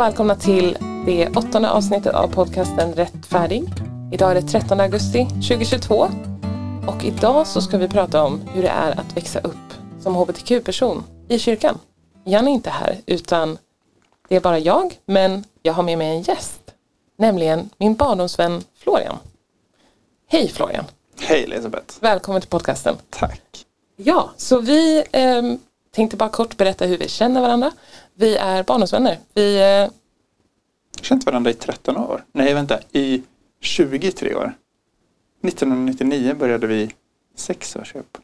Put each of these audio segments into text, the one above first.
och välkomna till det åttonde avsnittet av podcasten Rättfärdig. Idag är det 13 augusti 2022 och idag så ska vi prata om hur det är att växa upp som hbtq-person i kyrkan. Jan är inte här utan det är bara jag men jag har med mig en gäst, nämligen min barndomsvän Florian. Hej Florian! Hej Elisabeth! Välkommen till podcasten. Tack! Ja, så vi eh, tänkte bara kort berätta hur vi känner varandra. Vi är barndomsvänner. Vi eh, känt varandra i 13 år. Nej, vänta, i 23 år. 1999 började vi sex års ihop.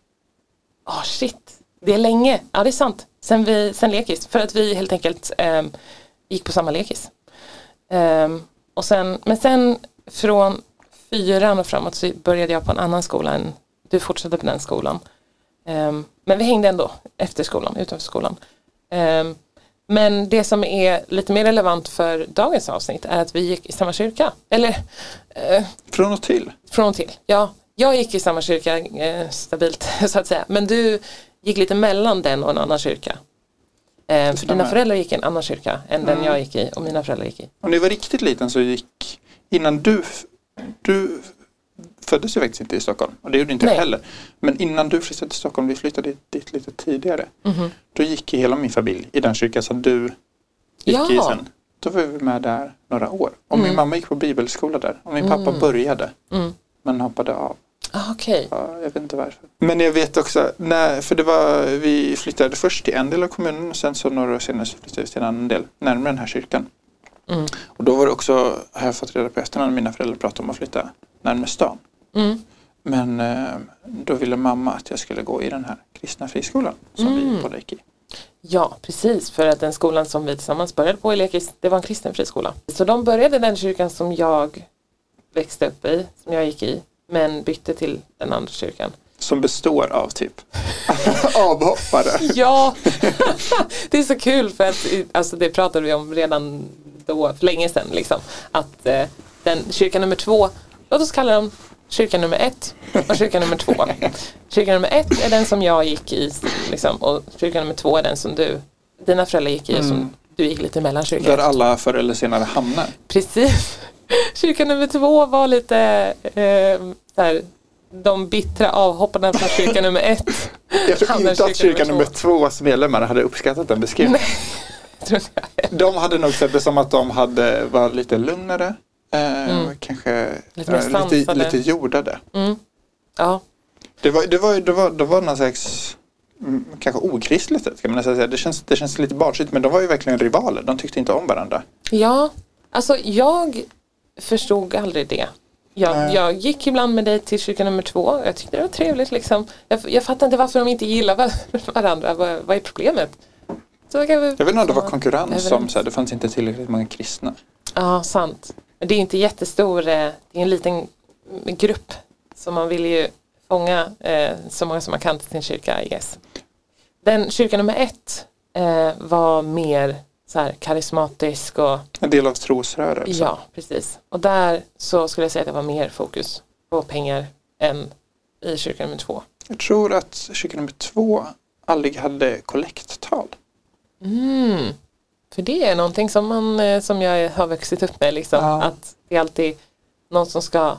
Ah oh, shit, det är länge. Ja, det är sant. Sen, vi, sen lekis, för att vi helt enkelt eh, gick på samma lekis. Eh, och sen, men sen från fyran och framåt så började jag på en annan skola än du fortsatte på den skolan. Um, men vi hängde ändå efter skolan, utanför skolan. Um, men det som är lite mer relevant för dagens avsnitt är att vi gick i samma kyrka. Eller uh, Från och till? Från och till, ja. Jag gick i samma kyrka uh, stabilt så att säga. Men du gick lite mellan den och en annan kyrka. Uh, för dina föräldrar gick i en annan kyrka än mm. den jag gick i och mina föräldrar gick i. Om ni var riktigt liten så gick, innan du, du föddes ju faktiskt inte i Stockholm och det gjorde inte Nej. jag heller. Men innan du flyttade till Stockholm, vi flyttade dit lite tidigare. Mm. Då gick hela min familj i den kyrkan som du gick ja. i sen. Då var vi med där några år. Och mm. min mamma gick på bibelskola där. Och min pappa mm. började. Mm. Men hoppade av. Ah, okay. Ja, jag vet inte varför. Men jag vet också, när, för det var, vi flyttade först till en del av kommunen och sen så några år senare så flyttade vi till en annan del, närmare den här kyrkan. Mm. Och då var det också, har jag fått reda på efterhand, mina föräldrar pratade om att flytta närmare stan. Mm. Men eh, då ville mamma att jag skulle gå i den här kristna friskolan som mm. vi båda gick i. Ja, precis. För att den skolan som vi tillsammans började på i Lekis, det var en kristen friskola. Så de började den kyrkan som jag växte upp i, som jag gick i, men bytte till den andra kyrkan. Som består av typ avhoppare. ja, det är så kul för att alltså det pratade vi om redan då, för länge sedan. Liksom, att eh, den kyrka nummer två, låt oss kalla dem kyrka nummer ett och kyrka nummer två. Kyrka nummer ett är den som jag gick i liksom, och kyrka nummer två är den som du, dina föräldrar gick i och som mm. du gick lite mellan kyrkan. Där alla förr eller senare hamnar. Precis. Kyrka nummer två var lite eh, där, de bittra avhopparna från kyrka nummer ett. Jag tror inte att kyrka nummer, nummer tvås medlemmar hade uppskattat den beskrivningen. De hade nog sett det som att de hade, var lite lugnare. Eh, mm. Kanske lite, äh, lite, lite jordade. Mm. Ja. Det var, det, var, det, var, det var någon slags mm, kanske okristligt kan man säga. Det känns, det känns lite barnsligt men de var ju verkligen rivaler. De tyckte inte om varandra. Ja, alltså jag förstod aldrig det. Jag, jag gick ibland med dig till kyrka nummer två. Jag tyckte det var trevligt liksom. Jag, jag fattar inte varför de inte gillar varandra. Vad, vad är problemet? Så jag, jag vet inte om det var konkurrens som så här, det fanns inte tillräckligt många kristna. Ja, sant. Men det är inte jättestor, eh, det är en liten grupp. Så man vill ju fånga eh, så många som man kan till sin kyrka, I guess. Den kyrka nummer ett eh, var mer så här karismatisk och En del av trosrörelsen. Ja, precis. Och där så skulle jag säga att det var mer fokus på pengar än i kyrka nummer två. Jag tror att kyrka nummer två aldrig hade kollekttal. Mm. För det är någonting som, man, eh, som jag har vuxit upp med. Liksom. Ja. Att det är alltid någon som ska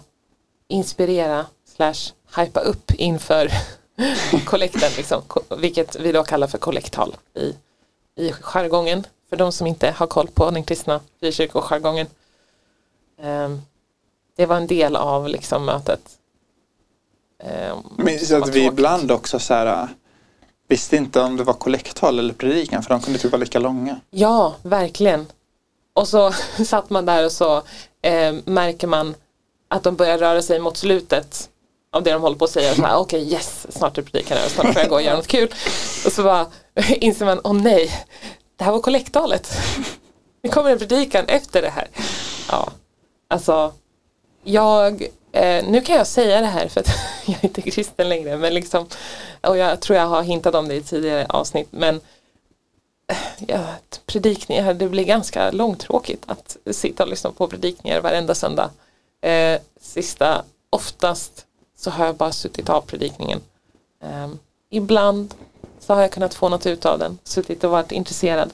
inspirera slash hypa upp inför kollekten. Liksom. Vilket vi då kallar för kollekttal i, i jargongen. För de som inte har koll på den kristna frikyrkojargongen. Um, det var en del av liksom, mötet. Um, Minns att vi ibland också så här visste inte om det var kollekttal eller predikan för de kunde typ vara lika långa. Ja, verkligen. Och så satt man där och så eh, märker man att de börjar röra sig mot slutet av det de håller på att säga. Okej, okay, yes, snart är predikan över, snart får jag gå och göra något kul. Och så bara inser man, åh oh, nej, det här var kollekttalet. Nu kommer en predikan efter det här. Ja, alltså jag Eh, nu kan jag säga det här för att jag är inte kristen längre men liksom och jag tror jag har hintat om det i tidigare avsnitt men eh, ja, predikningar, det blir ganska långtråkigt att sitta och lyssna på predikningar varenda söndag. Eh, sista, oftast så har jag bara suttit av predikningen. Eh, ibland så har jag kunnat få något ut av den, suttit och varit intresserad.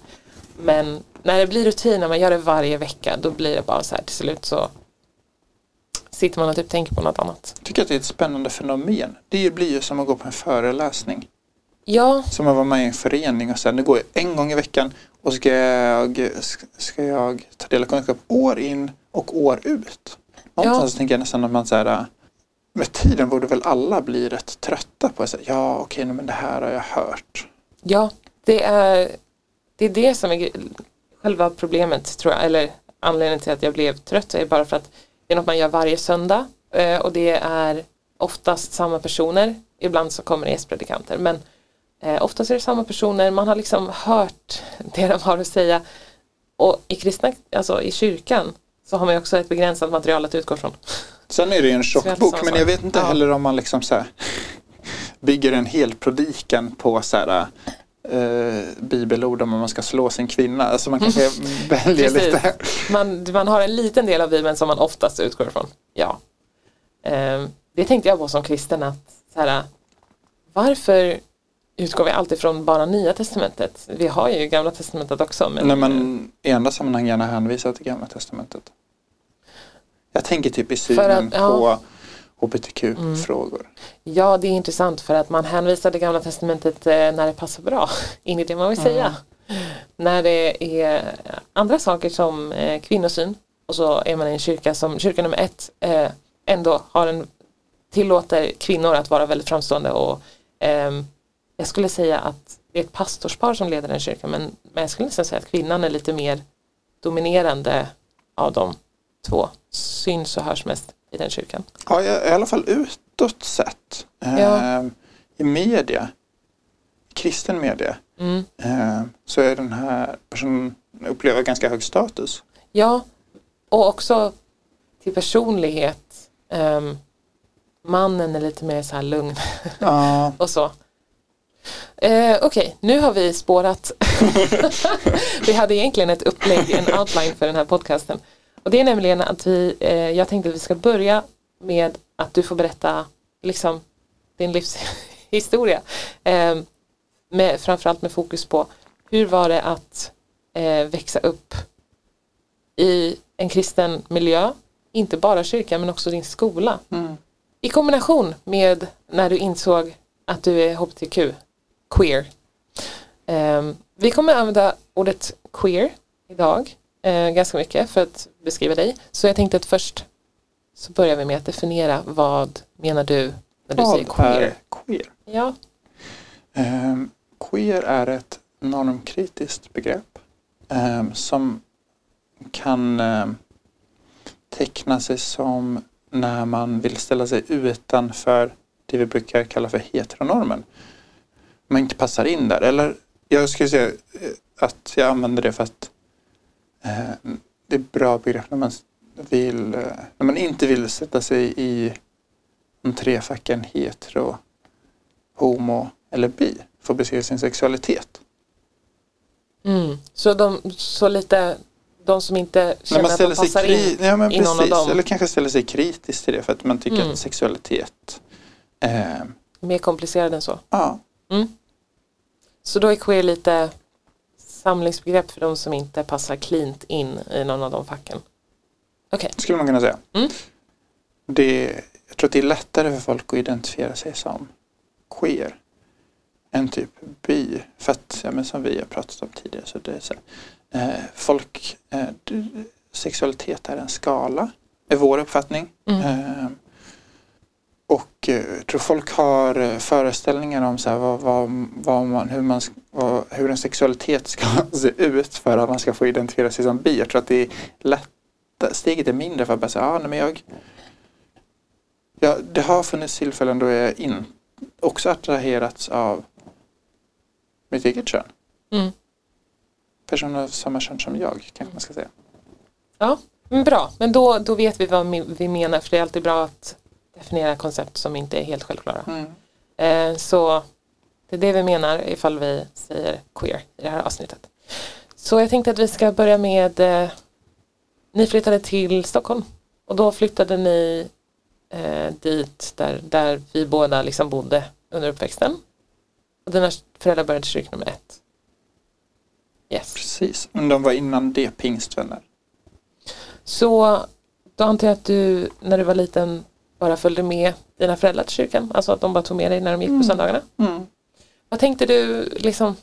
Men när det blir rutin, när man gör det varje vecka, då blir det bara så här till slut så sitter man och typ tänker på något annat. Jag tycker att det är ett spännande fenomen. Det blir ju som att gå på en föreläsning. Ja, Som att vara med i en förening och sen, nu går jag en gång i veckan och ska jag, ska jag ta del av kunskap år in och år ut. Någonstans tänker jag nästan att man så här, med tiden borde väl alla bli rätt trötta på att säga ja okej men det här har jag hört. ja det, är, det är det som är själva problemet tror jag, eller anledningen till att jag blev trött är bara för att det är något man gör varje söndag eh, och det är oftast samma personer. Ibland så kommer det gästpredikanter men eh, oftast är det samma personer. Man har liksom hört det de har att säga. Och i kristna, alltså i kyrkan så har man ju också ett begränsat material att utgå från. Sen är det ju en tjock bok men jag vet inte Ja. heller om man liksom så här, bygger en hel predikan på så här eh, bibelord om man ska slå sin kvinna. Alltså man kanske väljer lite. Man, man har en liten del av Bibeln som man oftast utgår ifrån. Ja. Ehm, det tänkte jag på som kristen att så här, varför utgår vi alltid från bara nya testamentet? Vi har ju gamla testamentet också. Men, När man i andra sammanhang gärna hänvisar till gamla testamentet. Jag tänker typ i synen att- ja. på hbtq-frågor. Ja, det är intressant för att man hänvisar det gamla testamentet eh, när det passar bra in i det man vill säga. När det är andra saker som eh, kvinnosyn och så är man i en kyrka som kyrka nummer ett eh, ändå har en tillåter kvinnor att vara väldigt framstående och ehm, jag skulle säga att det är ett pastorspar som leder den kyrkan men, men jag skulle nästan säga att kvinnan är lite mer dominerande av de två syns och hörs mest i den kyrkan. Ja, i alla fall utåt sett. Eh, Ja. I media, kristen media, Mm. eh, så är den här personen upplever ganska hög status. Ja, och också till personlighet. Ehm, mannen är lite mer så här lugn Ja, och så. Eh, Okej, nu har vi spårat. vi hade egentligen ett upplägg, en outline för den här podcasten. Och det är nämligen att vi, eh, jag tänkte att vi ska börja med att du får berätta liksom din livshistoria. Eh, med, framförallt med fokus på hur var det att eh, växa upp i en kristen miljö, inte bara kyrkan men också din skola. mm. I kombination med när du insåg att du är hbtq, queer. Ehm, vi kommer använda ordet queer idag eh, ganska mycket för att beskriva dig. Så jag tänkte att först så börjar vi med att definiera vad menar du när du säger Vad queer? är queer? Ja, Ehm, queer är ett normkritiskt begrepp ehm, som kan ehm, teckna sig som när man vill ställa sig utanför det vi brukar kalla för heteronormen. Man inte passar in där. Eller jag skulle säga eh, att jag använder det för att eh, det är ett bra begrepp när man, vill, eh, när man inte vill sätta sig i de tre facken hetero, homo eller bi för att beskriva sin sexualitet. mm. så, de, så lite de som inte känner man att de passar in. ja, men i någon av precis. dem. Eller kanske ställer sig kritiskt till det för att man tycker Mm. att sexualitet eh, Mer komplicerad än så. ja, Så då är queer lite samlingsbegrepp för de som inte passar cleant in i någon av de facken. Okej, skulle man kunna säga. Mm. Det, jag tror att det är lättare för folk att identifiera sig som queer än typ bi. För att, ja, men som vi har pratat om tidigare, så det är så här, eh, folk, eh, sexualitet är en skala, är vår uppfattning. Mm. Eh, och eh, jag tror folk har eh, föreställningar om så här, vad, vad, vad man, hur, man, vad, hur en sexualitet ska se ut för att man ska få identifiera sig som bi. Jag tror att det är lätt, steget är mindre för att bara säga, ah, nej, men jag, ja, det har funnits tillfällen då jag in, också attraherats av mitt eget kön. Mm. Personer av samma kön som jag, kanske man ska säga. Ja, men bra. Men då, då vet vi vad vi menar för det är alltid bra att definiera koncept som inte är helt självklara. Mm. Eh, så det är det vi menar ifall vi säger queer i det här avsnittet. Så jag tänkte att vi ska börja med eh, ni flyttade till Stockholm och då flyttade ni eh, dit där, där vi båda liksom bodde under uppväxten. Och dina föräldrar började kyrka nummer ett. Yes. Precis, men de var innan det pingstvänner. Så då antar jag att du när du var liten bara följde med dina föräldrar till kyrkan? Alltså att de bara tog med dig när de gick på söndagarna? Mm. Vad tänkte du liksom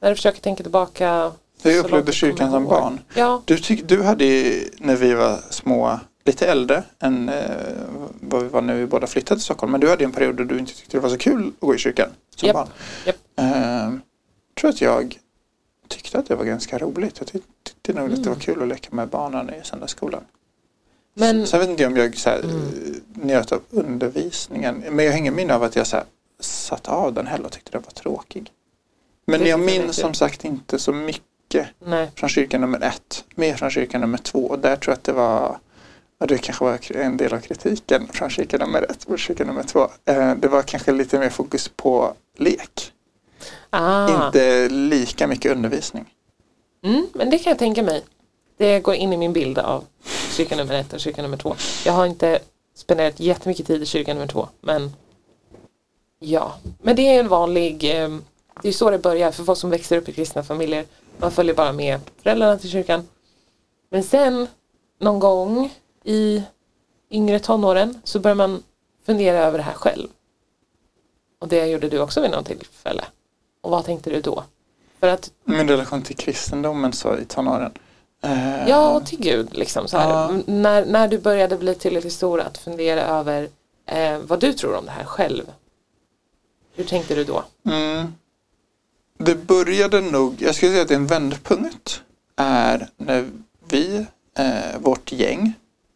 när du försöker tänka tillbaka? Hur jag upplevde kyrkan som barn. Ja, Du, tyck, du hade ju, när vi var små, lite äldre än eh, vad vi var när vi båda flyttade till Stockholm. Men du hade en period då du inte tyckte det var så kul att gå i kyrkan som Japp, barn. japp. Eh, tror att jag tyckte att det var ganska roligt. Jag tyck, tyckte nog att det var Mm. kul att leka med barnen i söndagsskolan. Men Sen vet inte jag om jag så här, Mm. njöt av undervisningen. Men jag har ingen minne av att jag så här, satt av den heller och tyckte den var tråkig. Men jag minns som sagt inte så mycket nej. från kyrkan nummer ett. Mer från kyrkan nummer två. Och där tror jag att det var Ja, det kanske var en del av kritiken från kyrkan nummer ett och kyrkan nummer två. Eh, Det var kanske lite mer fokus på lek. Ah. Inte lika mycket undervisning. Mm, men det kan jag tänka mig. Det går in i min bild av kyrka nummer ett och kyrka nummer två. Jag har inte spenderat jättemycket tid i kyrka nummer två. Men ja, men det är en vanlig, eh, det är så det börjar för folk som växer upp i kristna familjer. Man följer bara med föräldrarna till kyrkan. Men sen någon gång i yngre tonåren så börjar man fundera över det här själv. Och det gjorde du också vid något tillfälle. Och vad tänkte du då? För att Min relation till kristendomen så i tonåren. Eh, Ja, och till Gud liksom. Så. M- När, när du började bli tillräckligt stor att fundera över eh, vad du tror om det här själv. Hur tänkte du då? Mm. Det började nog, jag skulle säga att en vändpunkt är när vi, eh, vårt gäng,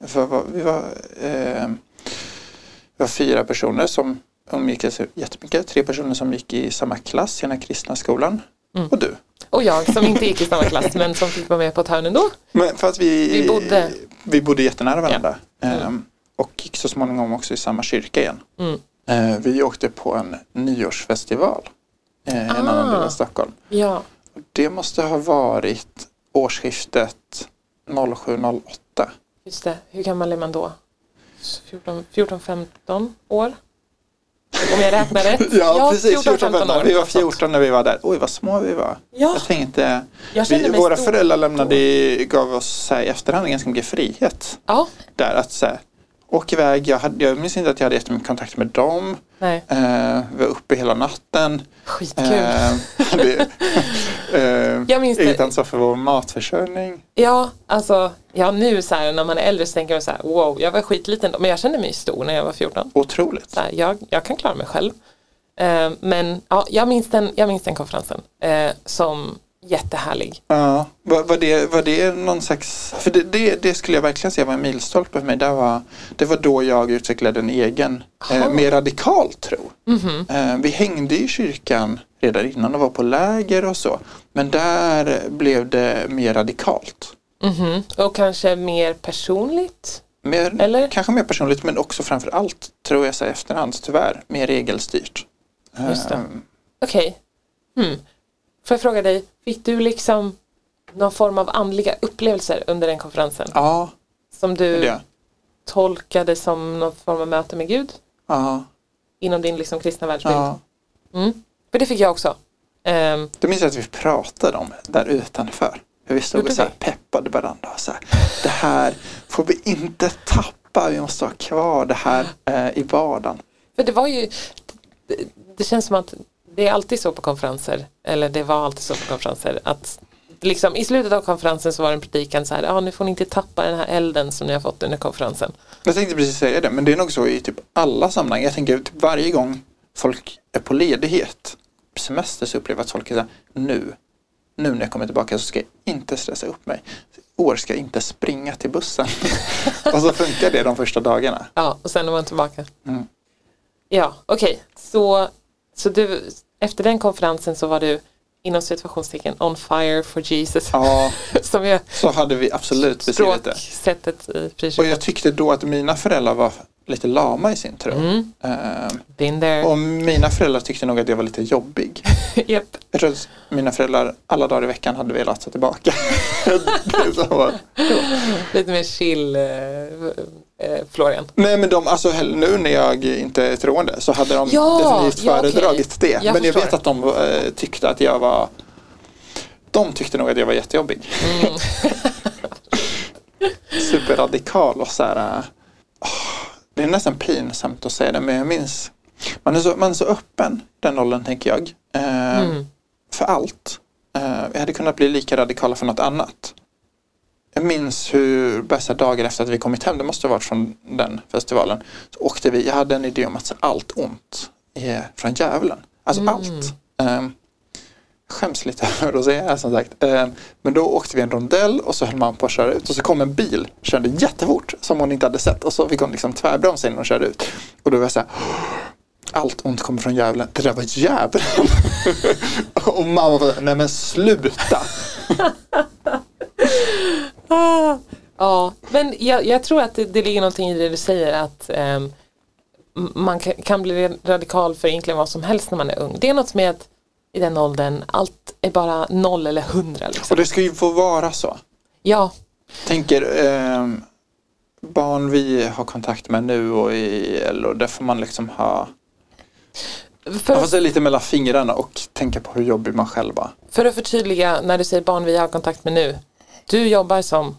för vi var, eh, vi var fyra personer som umgicks jättemycket. Tre personer som gick i samma klass i den här kristna skolan. Mm. Och du. Och jag som inte gick i samma klass men som fick vara med på ett hörn ändå. Men för att vi, Vi bodde- vi bodde jättenära varandra. Mm. Ehm, och gick så småningom också i samma kyrka igen. Mm. Eh, vi åkte på en nyårsfestival eh, i en Ah. annan del av Stockholm. Ja, Det måste ha varit årsskiftet 07-08. just det. Hur gammal är man då? 14-15 år? Om jag räknar rätt? Ja, precis. 14-15 14, vi var något sånt. 14 när vi var där. Oj, vad små vi var. Ja, Jag tänkte, jag vi, våra stor. föräldrar lämnade, gav oss så här, i efterhand ganska mycket frihet. Ja, Där att så här, åk iväg. Jag, hade, jag minns inte att jag hade jättemycket kontakt med dem. nej. Eh, var uppe hela natten. Skitkul. Eh, hade, eh, Jag minns eget ansvar för vår matförsörjning. Ja, alltså, ja nu så här när man är äldre så tänker man så här, wow, jag var skitliten men jag kände mig stor när jag var 14. Otroligt. Så här, jag, jag kan klara mig själv. Eh, men ja, jag minns den, jag minns den konferensen eh, som jättehärlig. Ja, var, var, det, var det någon slags, för det, det, det skulle jag verkligen säga var en milstolpe för mig. Det var, det var då jag utvecklade en egen, eh, mer radikal tro. Mhm. Eh, vi hängde i kyrkan redan innan och var på läger och så. Men där blev det mer radikalt. Mhm. Och kanske mer personligt? Mer, Eller? Kanske mer personligt men också framför allt, tror jag så efterhand tyvärr, mer regelstyrt. Just det. Eh, Okej. Hmm. Får jag fråga dig, fick du liksom någon form av andliga upplevelser under den konferensen? Ja, Som det. du tolkade som någon form av möte med Gud? Ja, Inom din liksom kristna världsbild? ja. Mm. För det fick jag också. Ehm, Det minns att vi pratade om där utanför. Hur vi stod och så här peppade varandra. Och så här, det här får vi inte tappa. Vi måste ha kvar det här eh, i vardagen. För det var ju, det, det känns som att det är alltid så på konferenser, eller det var alltid så på konferenser, att liksom, i slutet av konferensen så var en predikan så här, ja nu får ni inte tappa den här elden som ni har fått under konferensen. Jag tänkte precis säga det, men det är nog så i typ alla sammanhang. Jag tänker typ varje gång folk är på ledighet, semester, så upplever jag att folk är så här, nu, nu när jag kommer tillbaka så ska jag inte stressa upp mig. År ska jag inte springa till bussen. och så funkar det de första dagarna. Ja, och sen är man tillbaka. Mm. Ja, okej, så, så du, efter den konferensen så var du inom situationstecken on fire for Jesus, Ja, som är så hade vi absolut beskrivit det. språksättet i Och frikyrkan. jag tyckte då att mina föräldrar var lite lama i sin tro. Mm, there. och mina föräldrar tyckte nog att jag var lite jobbig. Japp. Jag tror att mina föräldrar alla dagar i veckan hade velat ta tillbaka. Lite mer chill eh, Florian. Nej men de, alltså nu när jag inte är troende så hade de Ja, definitivt ja, föredragit det. Jag men jag vet att de eh, tyckte att jag var de tyckte nog att jag var jättejobbig. Mm. Superradikal och så här. åh, det är nästan pinsamt att säga det men jag minns. Man är så, man är så öppen den åldern tänker jag. Eh, Mm. För allt. Eh, jag hade kunnat bli lika radikala för något annat. Jag minns hur bästa dagar efter att vi kommit hem, det måste ha varit från den festivalen, så åkte vi, jag hade en idé om att allt ont är från djävulen. Alltså Mm. allt. Um, skäms lite över att säga det som sagt. Ehm, men då åkte vi en rondell och så höll man på att köra ut och så kom en bil, körde jättefort som hon inte hade sett och så fick hon liksom tvärbromsa innan hon körde ut. Och då var jag så här, allt ont kommer från djävulen. Det där var djävulen. och mamma bara, nej men sluta. Ah, ja, men jag, jag tror att det, det ligger någonting i det du säger att ehm, m- man kan, kan bli radikal för egentligen vad som helst när man är ung. Det är något med att i den åldern allt är bara noll eller hundra. Och Liksom. det ska ju få vara så. Ja, Tänker ehm, barn vi har kontakt med nu och i LO, där får man liksom ha för, Man får se lite mellan fingrarna och tänka på hur jobbig man själv var. för att förtydliga när du säger barn vi har kontakt med nu. Du jobbar som,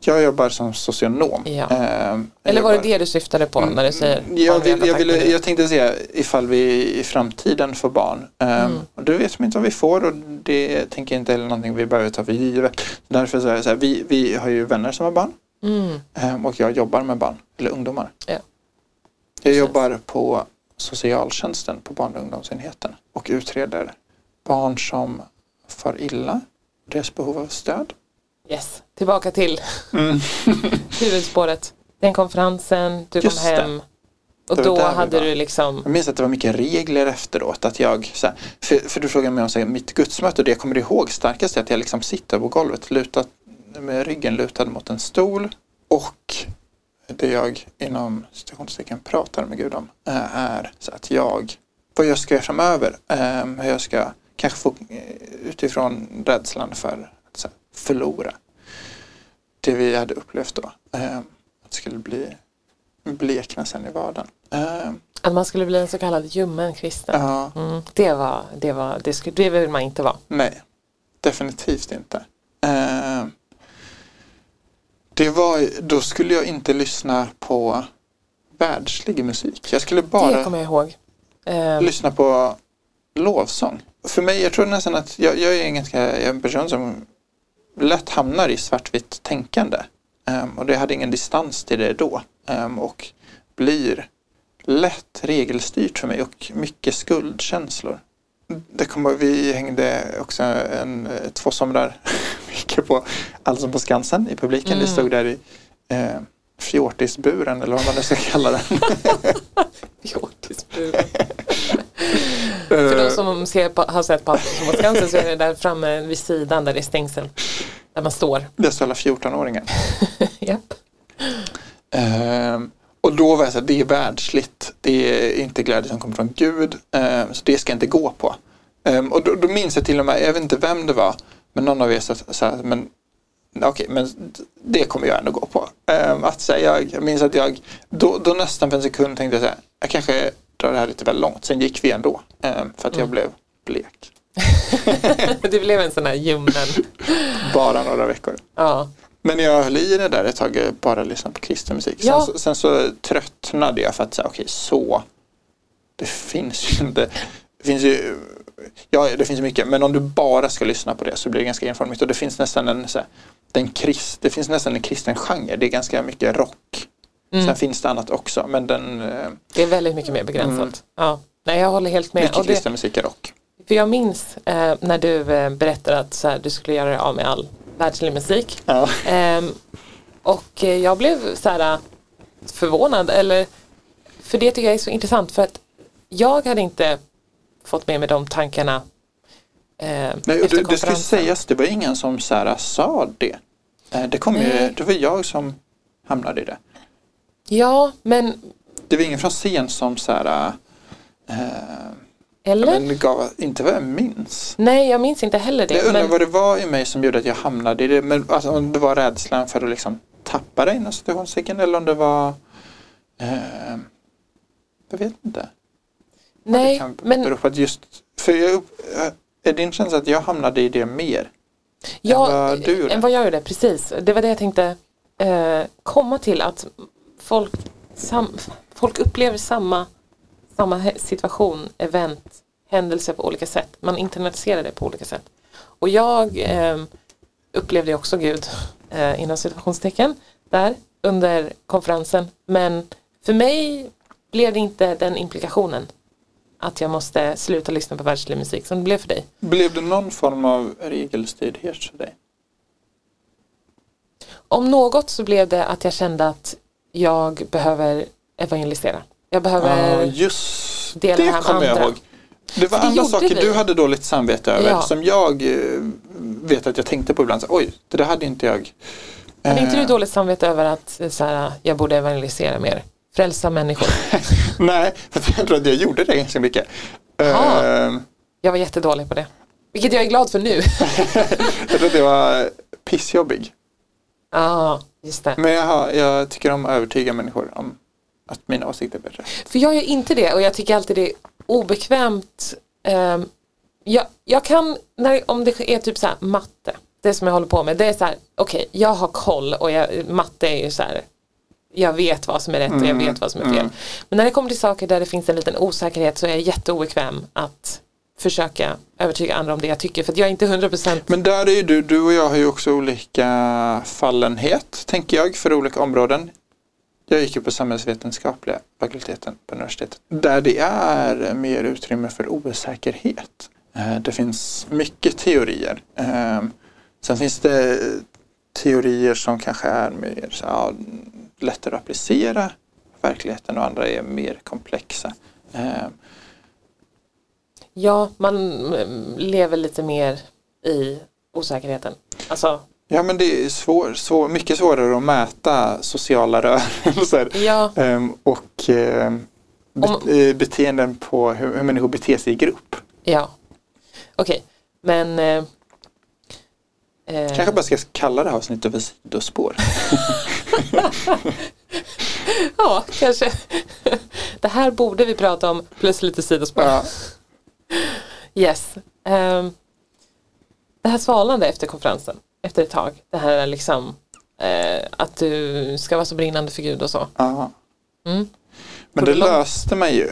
Jag jobbar som socionom. Ja. Jag eller var det det du syftade på när du säger Mm, jag, vill, jag, nu? jag tänkte säga ifall vi i framtiden får barn. Ehm, Mm. det vet inte vad vi får och det tänker jag inte heller någonting vi behöver ta för givet. Därför så är det så här, vi, vi har ju vänner som har barn Mm. ehm, och jag jobbar med barn, eller ungdomar. Ja. Jag jobbar på socialtjänsten på barn och ungdomsenheten och utreder barn som far illa, deras behov av stöd. Yes, tillbaka till Mm. huvudspåret. Den konferensen, du kom Just det. hem och Det var då hade du liksom Jag minns att det var mycket regler efteråt. Att jag, här, för, för du frågade mig om så här, mitt gudsmöte och det jag kommer ihåg starkast är att jag liksom sitter på golvet lutat, med ryggen lutad mot en stol och det jag inom citationstecken pratar med Gud om eh, är så att jag, vad jag ska göra framöver, eh, hur jag ska kanske få eh, utifrån rädslan för förlora det vi hade upplevt då. eh, Att det skulle bli blekna sen i vardagen. Eh, att man skulle bli en så kallad ljummen kristen. Ja, Mm, det var, det var, det, skulle, det vill man inte vara. nej. Definitivt inte. Eh, det var, då skulle jag inte lyssna på världslig musik. Jag skulle Det bara kommer jag ihåg. Lyssna på lovsång. För mig, jag tror nästan att jag, jag är en ganska jag är en person som lätt hamnar i svartvitt tänkande. Ehm, och det hade ingen distans till det då. Ehm, och blir lätt regelstyrt för mig och mycket skuldkänslor. Det kommer, vi hängde också en, två somrar mycket på Allsång på Skansen i publiken. Mm. Det stod där i eh, fjortisburen eller vad man nu ska kalla den. Fjortisburen. För de som ser på, har sett på Allsång på Skansen så är det där framme vid sidan där det är stängsel. Där man står. Alla 14-åringar. Japp. Ehm, och då var jag så här, det är världsligt. Det är inte glädje som kommer från Gud. Ehm, så det ska jag inte gå på. Ehm, och då, då minns jag till och med, jag vet inte vem det var, men någon av er sa så här, men okej, men det kommer jag ändå gå på. Ehm, att säga, jag, jag minns att jag, då, då nästan för en sekund tänkte jag så här, jag kanske drar det här lite väl långt. Sen gick vi ändå, ehm, för att jag Mm. blev blek. det blev en sån här ljummen. Bara några veckor. Ja. Men jag höll i det där ett tag, eh, bara lyssnade på kristen musik. Sen, Ja. så, sen så tröttnade jag för att säga, okej så, det finns ju inte, det finns ju, ja det finns mycket, men om du bara ska lyssna på det så blir det ganska enformigt och det finns nästan en, så här, den krist, det finns nästan en kristen genre, det är ganska mycket rock. Mm. Sen finns det annat också, men den, eh, Det är väldigt mycket mer begränsat. Mm. Ja. Nej, jag håller helt med. mycket kristen musik är rock. För jag minns eh, när du eh, berättade att här, du skulle göra dig av med all världslig musik. Ja. Ehm, och eh, jag blev så här eh, förvånad. Eller, för det tycker jag är så intressant. För att jag hade inte fått med mig de tankarna eh, Nej, och efter det, ska konferensen. sägas, det var ingen som så här, sa det. Eh, Det, kom ju, det var jag som hamnade i det. Ja, men Det var ingen från scen som så här, eh, eller? men gav, inte vad jag minns. Nej, jag minns inte heller det. Jag undrar men, vad det var i mig som gjorde att jag hamnade i det. Men alltså, om det var rädslan för att liksom tappa det inom situationstecken eller om det var eh, Jag vet inte. nej, det kan men bero på att just för jag, eh, är din känsla att jag hamnade i det mer Ja, än vad du gjorde. än vad jag gjorde, precis. Det var det jag tänkte eh, komma till att folk, sam, folk upplever samma, samma situation, event, händelse på olika sätt. Man internaliserar det på olika sätt. Och jag eh, upplevde också Gud eh, inom situationstecken där under konferensen. Men för mig blev det inte den implikationen att jag måste sluta lyssna på världslig musik som det blev för dig. Blev det någon form av regelstyrdhet för dig? Om något så blev det att jag kände att jag behöver evangelisera. Jag behöver, Ja, just dela det det här kommer jag ihåg. Det var det andra saker vi. du hade dåligt samvete över Ja. som jag eh, vet att jag tänkte på ibland. Så, Oj, det där hade inte jag. hade inte du Eh, dåligt samvete över att eh, så här, jag borde evangelisera mer? Frälsa människor. Nej, för jag tror att jag gjorde det ganska mycket. Eh, Jag var jättedålig på det. Vilket jag är glad för nu. jag tror att jag var pissjobbig. Ja, just det. Men jag, har, jag tycker om att övertyga människor om att mina åsikter är bättre. För jag gör inte det och jag tycker alltid det är obekvämt. Ehm, jag, jag kan, när, om det är typ så här matte, det som jag håller på med, det är så här, okej, jag har koll och jag, matte är ju så här, jag vet vad som är rätt och jag vet vad som är fel. mm. Men när det kommer till saker där det finns en liten osäkerhet så är jag jätteobekväm att försöka övertyga andra om det jag tycker för jag är inte 100% Men där är ju du, du och jag har ju också olika fallenhet, tänker jag, för olika områden. Jag gick ju på samhällsvetenskapliga fakulteten på universitetet. Där det är mer utrymme för osäkerhet. Eh, det finns mycket teorier. Eh, sen finns det teorier som kanske är mer så, ja, lättare att applicera verkligheten och andra är mer komplexa. Eh, ja, man mm, lever lite mer i osäkerheten. Alltså, Ja men det är svår, svår, mycket svårare att mäta sociala rörelser ja, ehm, och ehm, be, Om- eh, beteenden på hur, hur människor beter sig i grupp. ja. Okej, men eh, eh, Kanske bara ska kalla det här avsnittet för sidospår. Ja, kanske. Det här borde vi prata om plus lite sidospår. Ja. Yes. Ehm, det här svalande efter konferensen, efter ett tag. Det här liksom eh, att du ska vara så brinnande för Gud och så. Ja. Mm. Men det löste man ju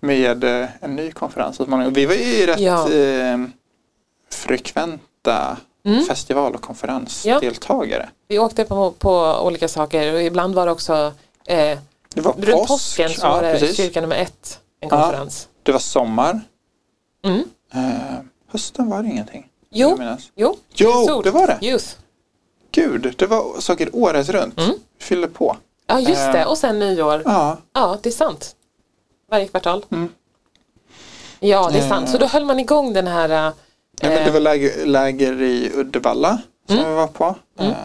med eh, en ny konferens. Vi var ju rätt Ja. eh, frekventa Mm. festival och konferensdeltagare. Vi åkte på, på olika saker och ibland var det också eh, Det var runt påsk. påsken så ja, var det precis. kyrka nummer ett, en Ja. konferens. Det var sommar. Mm. Eh, hösten var det ingenting. Jo, jo, Jo, det var det. Youth. Gud, det var saker året runt. Mm. Fyllde på. Ja, just Eh. det. Och sen nyår. Ja, Ja, det är sant. Varje kvartal. Mm. Ja, det är Eh. sant. Så då höll man igång den här eh, ja men det var läger, läger i Uddevalla som Mm. vi var på. Mm. Eh,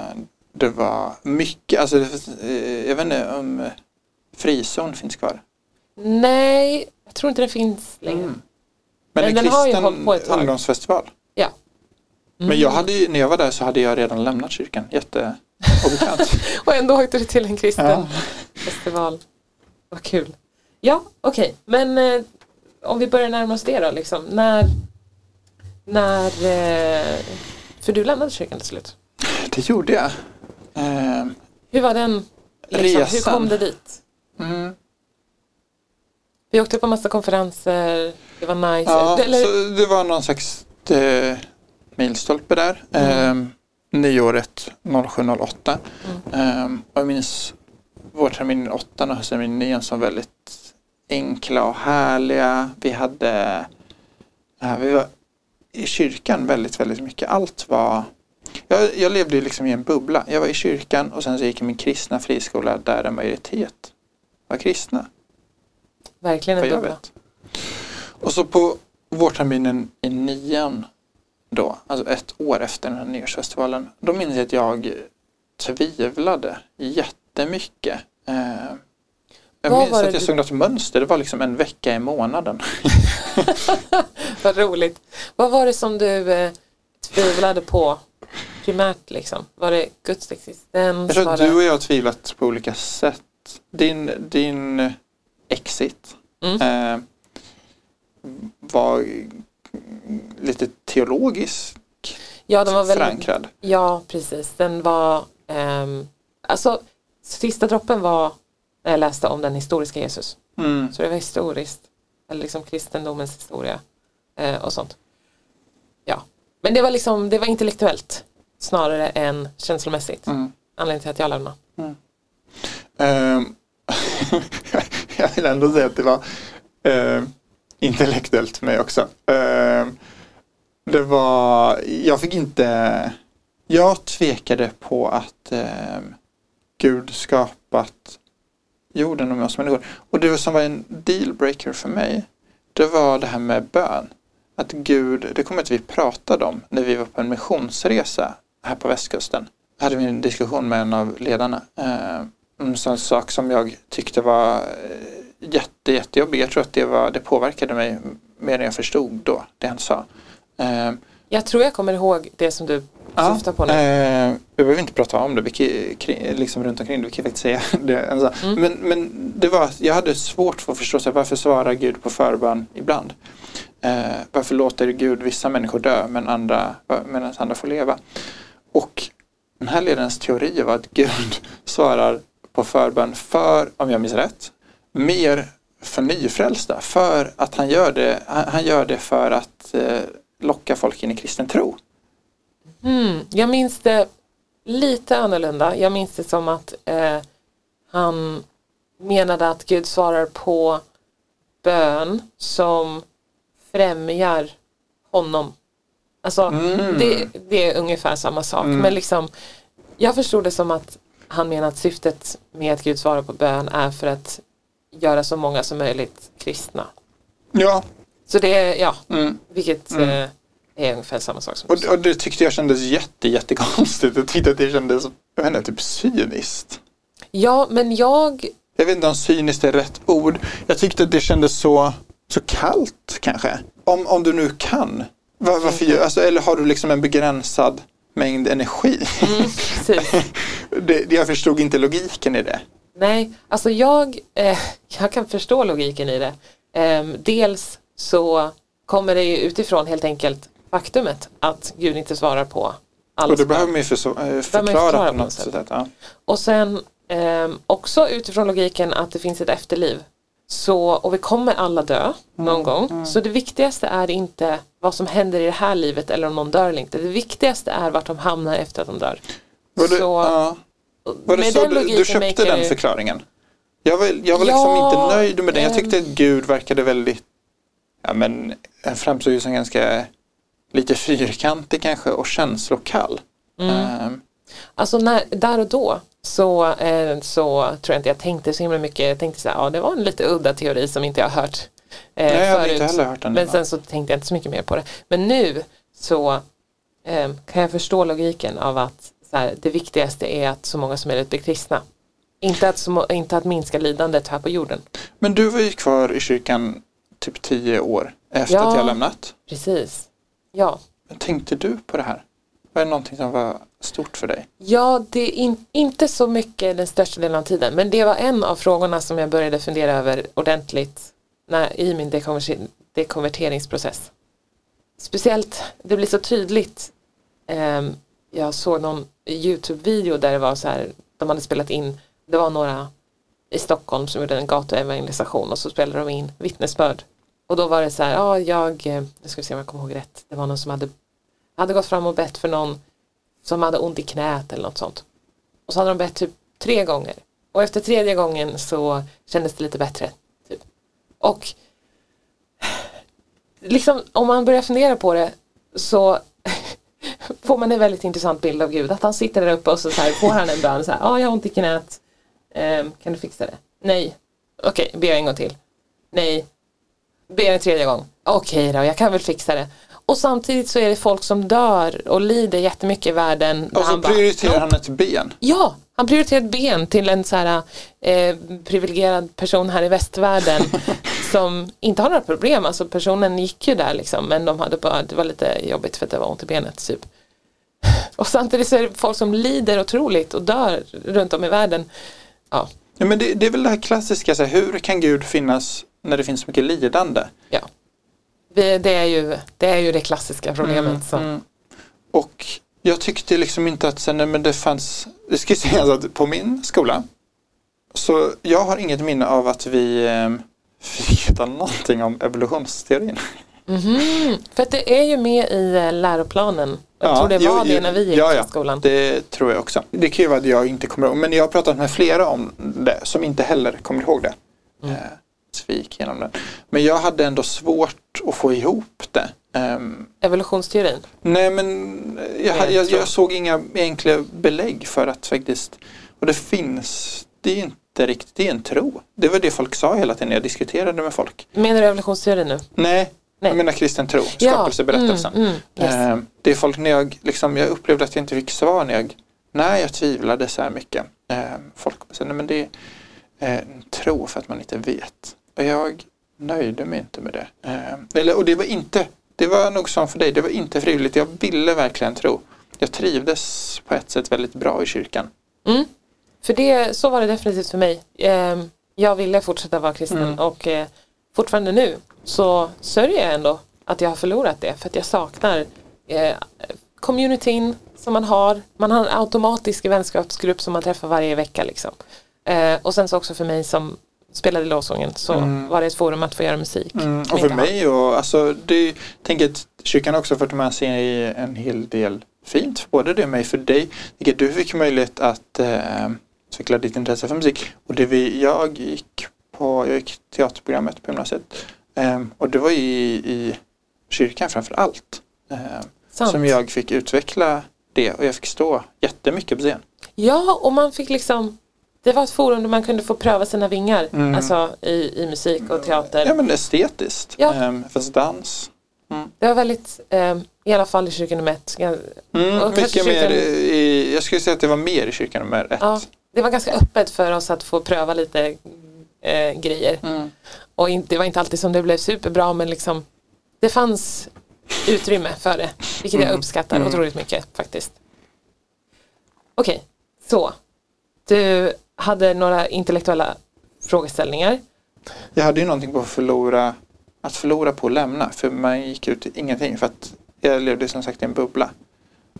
det var mycket, alltså eh, jag vet inte om eh, frizon finns kvar. Nej, jag tror inte det finns längre. Mm. Men en den har ju kristen hållit på ett tag. ungdomsfestival. Ja. Men jag hade när jag var där så hade jag redan lämnat kyrkan. Jätteobekant. Och ändå åkte du till en kristen ja. festival. Vad kul. Ja, okej. Men eh, om vi börjar närma oss det då. Liksom. När, när eh, för du lämnade kyrkan till slut. Det gjorde jag. Eh, Hur var den? Liksom? Hur Resan. kom det dit? mm. Vi åkte på massa konferenser. Det var nice. Ja, det, eller, så det var någon slags eh, milstolpe där. Mm. Eh, nyåret 0708. Mm. Eh, och jag minns vårterminen 8 och höstterminen 9 som väldigt enkla och härliga. Vi hade ja, vi var i kyrkan väldigt, väldigt mycket. Allt var jag, jag levde liksom i en bubbla. Jag var i kyrkan och sen så gick jag i min kristna friskola där en majoritet var kristna verkligen en bubbla. Och så på vårterminen i nian då, alltså ett år efter den här nyårsfestivalen, då minns jag att jag tvivlade jättemycket. Eh, jag Vad minns att jag du- såg något mönster, det var liksom en vecka i månaden. Vad roligt. Vad var det som du eh, tvivlade på primärt liksom? Var det Guds existens? Jag tror att det... du och jag har tvivlat på olika sätt. Din, din exit Mm. eh, var lite teologisk. Ja, den var väldigt, förankrad. ja precis. Den var, ehm, alltså sista droppen var när jag läste om den historiska Jesus. Mm. Så det var historiskt. Eller liksom kristendomens historia eh, och sånt. Ja, men det var liksom, det var intellektuellt snarare än känslomässigt. Mm. Anledningen till att jag lämnade. Ehm, jag vill ändå säga att det var uh, intellektuellt för mig också. Ehm, det var, jag fick inte, jag tvekade på att ehm, Gud skapat jorden och oss människor. Och det som var en dealbreaker för mig, det var det här med bön. Att Gud, det kommer inte vi pratade om när vi var på en missionsresa här på västkusten. hade vi en diskussion med en av ledarna. Eh, en sån sak som jag tyckte var eh, jätte, jättejobbig. Jag tror att det, var, det påverkade mig mer än jag förstod då, det han sa. Eh, Jag tror jag kommer ihåg det som du Ja, syftar på nu. Eh, vi behöver inte prata om det, vi kan, liksom runt omkring det, vi kan faktiskt säga det. Alltså. Mm. Men, men det var, jag hade svårt för att förstå, här, varför svarar Gud på förbön ibland? Eh, varför låter Gud vissa människor dö men andra, medan andra får leva? Och den här ledarens teori var att Gud svarar på förbön för, om jag minns rätt, mer för nyfrälsta. För att han gör det, han, gör det för att eh, locka folk in i kristen tro. Mm, jag minns det lite annorlunda. Jag minns det som att eh, han menade att Gud svarar på bön som främjar honom. Alltså Mm. det, det är ungefär samma sak. Mm. Men liksom, jag förstod det som att han menar att syftet med att Gud svarar på bön är för att göra så många som möjligt kristna. Ja, Så det är, ja, mm. vilket Mm. eh, är ungefär samma sak som Och, och det tyckte jag kändes jätte, jättekonstigt. Jag tyckte att det kändes, jag vet inte, typ cyniskt. Ja, men jag Jag vet inte om cyniskt är rätt ord. Jag tyckte att det kändes så, så kallt kanske. Om, om du nu kan. Var, varför, gör- alltså, eller har du liksom en begränsad mängd energi? Mm, det- jag förstod inte logiken i det. Nej, alltså jag, eh, jag kan förstå logiken i det. Ehm, dels så kommer det ju utifrån helt enkelt faktumet att Gud inte svarar på alla Och det bön. behöver man ju eh, förklara, förklara på något sätt. sätt. Ja. Och sen ehm, också utifrån logiken att det finns ett efterliv. Så, och vi kommer alla dö någon gång. Så det viktigaste är inte vad som händer i det här livet eller om någon dör eller inte. Det viktigaste är vart de hamnar efter att de dör. Det, Så ja. Var det med så den du, du köpte den det- förklaringen? Jag var, jag var liksom Ja, inte nöjd med den. Jag tyckte ehm. att Gud verkade väldigt, ja men han framstod ju som ganska lite fyrkantig kanske och känslokall. Mm. Ehm, Alltså när, där och då så, eh, så tror jag inte jag tänkte så himla mycket. Jag tänkte så här, ja det var en lite udda teori som inte jag har hört eh, nej, jag förut. inte heller hört den. Men sen så tänkte jag inte så mycket mer på det. Men nu så eh, kan jag förstå logiken av att så här, det viktigaste är att så många som möjligt blir kristna. Inte att, så, må- inte att minska lidandet här på jorden. Men du var ju kvar i kyrkan typ tio år efter Ja. att jag lämnat. Precis. Ja. Men tänkte du på det här? Var det någonting som var stort för dig? Ja, det är in, inte så mycket den största delen av tiden. Men det var en av frågorna som jag började fundera över ordentligt när, i min dekonverter, dekonverteringsprocess. Speciellt, det blir så tydligt. ehm, jag såg någon YouTube-video där det var så här, de hade spelat in, det var några i Stockholm som gjorde en gatuevangelisation och så spelade de in vittnesbörd. Och då var det så här, ja jag, eh, nu ska vi se om jag kommer ihåg rätt, det var någon som hade, hade gått fram och bett för någon som hade ont i knät eller något sånt. Och så hade de bett typ tre gånger. Och efter tredje gången så kändes det lite bättre. Typ. Och liksom om man börjar fundera på det så får man en väldigt intressant bild av Gud. Att han sitter där uppe och så, så här, får han en bön. Ja, ah, jag har ont i knät. Ehm, kan du fixa det? Nej. Okej, ber jag en gång till. Nej. Ber en tredje gång. Okej då, jag kan väl fixa det. Och samtidigt så är det folk som dör och lider jättemycket i världen. Och så Han bara, prioriterar "Nope." han ett ben. Ja, han prioriterar ett ben till en så här eh, privilegierad person här i västvärlden som inte har några problem. Alltså personen gick ju där liksom men de hade bara, det var lite jobbigt för att det var ont i benet typ. Och samtidigt så är det folk som lider otroligt och dör runt om i världen. Ja, Ja, men det, det är väl det här klassiska, så här, hur kan Gud finnas när det finns så mycket lidande? ja. Vi, det, är ju, det är ju det klassiska problemet. så. Mm. och jag tyckte liksom inte att sen, nej, men det fanns, det ska sägas att på min skola så jag har inget minne av att vi eh, fick veta någonting om evolutionsteorin. Mhm. För att det är ju med i eh, läroplanen. Jag Ja, tror det jo, var det jo, när vi gick ja, ja. skolan. Det tror jag också. Det kan ju vara att jag inte kommer ihåg, men jag har pratat med flera om det som inte heller kommer ihåg det. Mm. Eh, så vi gick igenom den. Men jag hade ändå svårt att få ihop det. Ehm, Evolutionsteorin. nej men jag, jag, tror- jag såg inga enkla belägg för att faktiskt, och det finns, det är inte riktigt, det är en tro. Det var det folk sa hela tiden när jag diskuterade med folk. Menar du evolutionsteorin nu? Nej, Nej. jag menar kristen tro, skapelseberättelsen. Mm, mm, yes. Eh, Det är folk när jag, liksom, jag upplevde att jag inte fick svar när jag, när jag tvivlade så här mycket. Eh, Folk sa, nej men det är eh, en tro för att man inte vet. Och jag nöjde mig inte med det. Eller, och det var inte, det var nog som för dig, det var inte frivilligt. Jag ville verkligen tro. Jag trivdes på ett sätt väldigt bra i kyrkan. Mm. För det, så var det definitivt för mig. Jag ville fortsätta vara kristen Mm. och fortfarande nu så sörjer jag ändå att jag har förlorat det för att jag saknar eh, communityn som man har. Man har en automatisk vänskapsgrupp som man träffar varje vecka liksom. Eh, och sen så också för mig som spelade lovsången så Mm. var det ett forum att få göra musik. Mm, och för mig och alltså det, tänker att kyrkan också fört med sig en hel del fint för både det och mig för dig. Vilket du fick möjlighet att eh, utveckla ditt intresse för musik. Och det vi, jag gick på, jag gick teaterprogrammet på gymnasiet. Eh, och det var ju i, i kyrkan framför allt. Eh, Sant. som jag fick utveckla det och jag fick stå jättemycket på scen. Ja, och man fick liksom det var ett forum där man kunde få pröva sina vingar. Mm. Alltså i, i musik och teater. Ja men estetiskt. Ja. Eh, fast dans. Det var väldigt, i alla fall i kyrkan nummer ett. Mm, Och mycket mer kyrkan- i, jag skulle säga att det var mer i kyrkan nummer ett. Ja, det var ganska öppet för oss att få pröva lite eh, grejer. Mm. Och in, det var inte alltid som det blev superbra men liksom det fanns utrymme för det. Vilket jag Mm. uppskattar Mm. otroligt mycket faktiskt. Okej, så. Du hade några intellektuella frågeställningar. Jag hade ju någonting på att förlora, att förlora på att lämna. För man gick ut i ingenting. För att jag levde som sagt i en bubbla.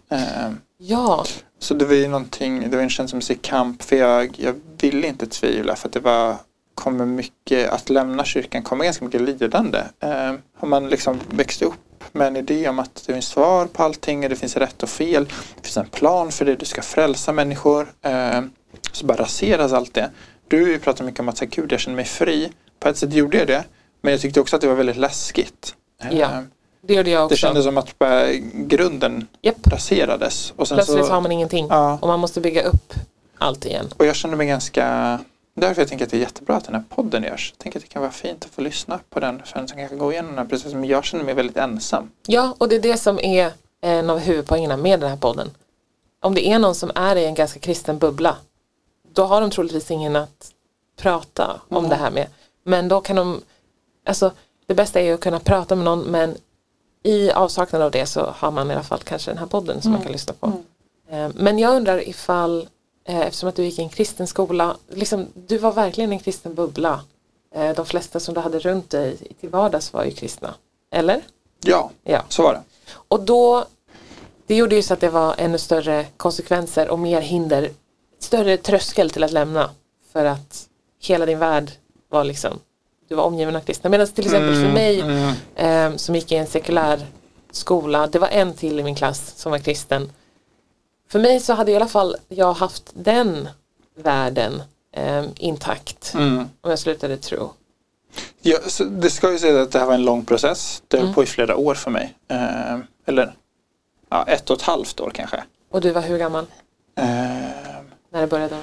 Ehm, Ja, så det var ju någonting, det var en känslomässig kamp. För jag, jag ville inte tvivla. För att det var, kommer mycket, att lämna kyrkan kommer ganska mycket lidande. Um, om man liksom växte upp med en idé om att det finns svar på allting och det finns rätt och fel. Det finns en plan för det, du ska frälsa människor. Ehm, så bara raseras allt det. Du pratar mycket om att säga, gud jag känner mig fri. På ett sätt gjorde jag det. Men jag tyckte också att det var väldigt läskigt. Ja, Ehm, det gjorde jag också. det kändes som att bara grunden Japp. raserades. Och Plötsligt så, har man ingenting ja, och man måste bygga upp allt igen. och jag kände mig ganska Därför jag tänker att det är jättebra att den här podden görs. Jag tänker att det kan vara fint att få lyssna på den för den som kanske går igenom den processen. Men jag känner mig väldigt ensam. Ja, och det är det som är en av huvudpoängerna med den här podden. Om det är någon som är i en ganska kristen bubbla, då har de troligtvis ingen att prata om Mm. det här med. Men då kan de, alltså det bästa är ju att kunna prata med någon, men i avsaknad av det så har man i alla fall kanske den här podden som man kan lyssna på. Eh, Men jag undrar ifall, eh, eftersom att du gick i en kristen skola, liksom, du var verkligen en kristen bubbla. Eh, De flesta som du hade runt dig till vardags var ju kristna. Eller? Ja, Ja. så var det. Och då, det gjorde ju så att det var ännu större konsekvenser och mer hinder, större tröskel till att lämna. För att hela din värld var liksom, du var omgiven av kristna. Medan till exempel för mig Mm, eh, som gick i en sekulär skola, det var en till i min klass som var kristen. För mig så hade i alla fall jag haft den världen eh, intakt mm. om jag slutade tro. Ja, det ska ju säga att det här var en lång process. Det höll Mm. på i flera år för mig. Eh, eller ja, ett och ett halvt år kanske. Och du var hur gammal Eh, när det började?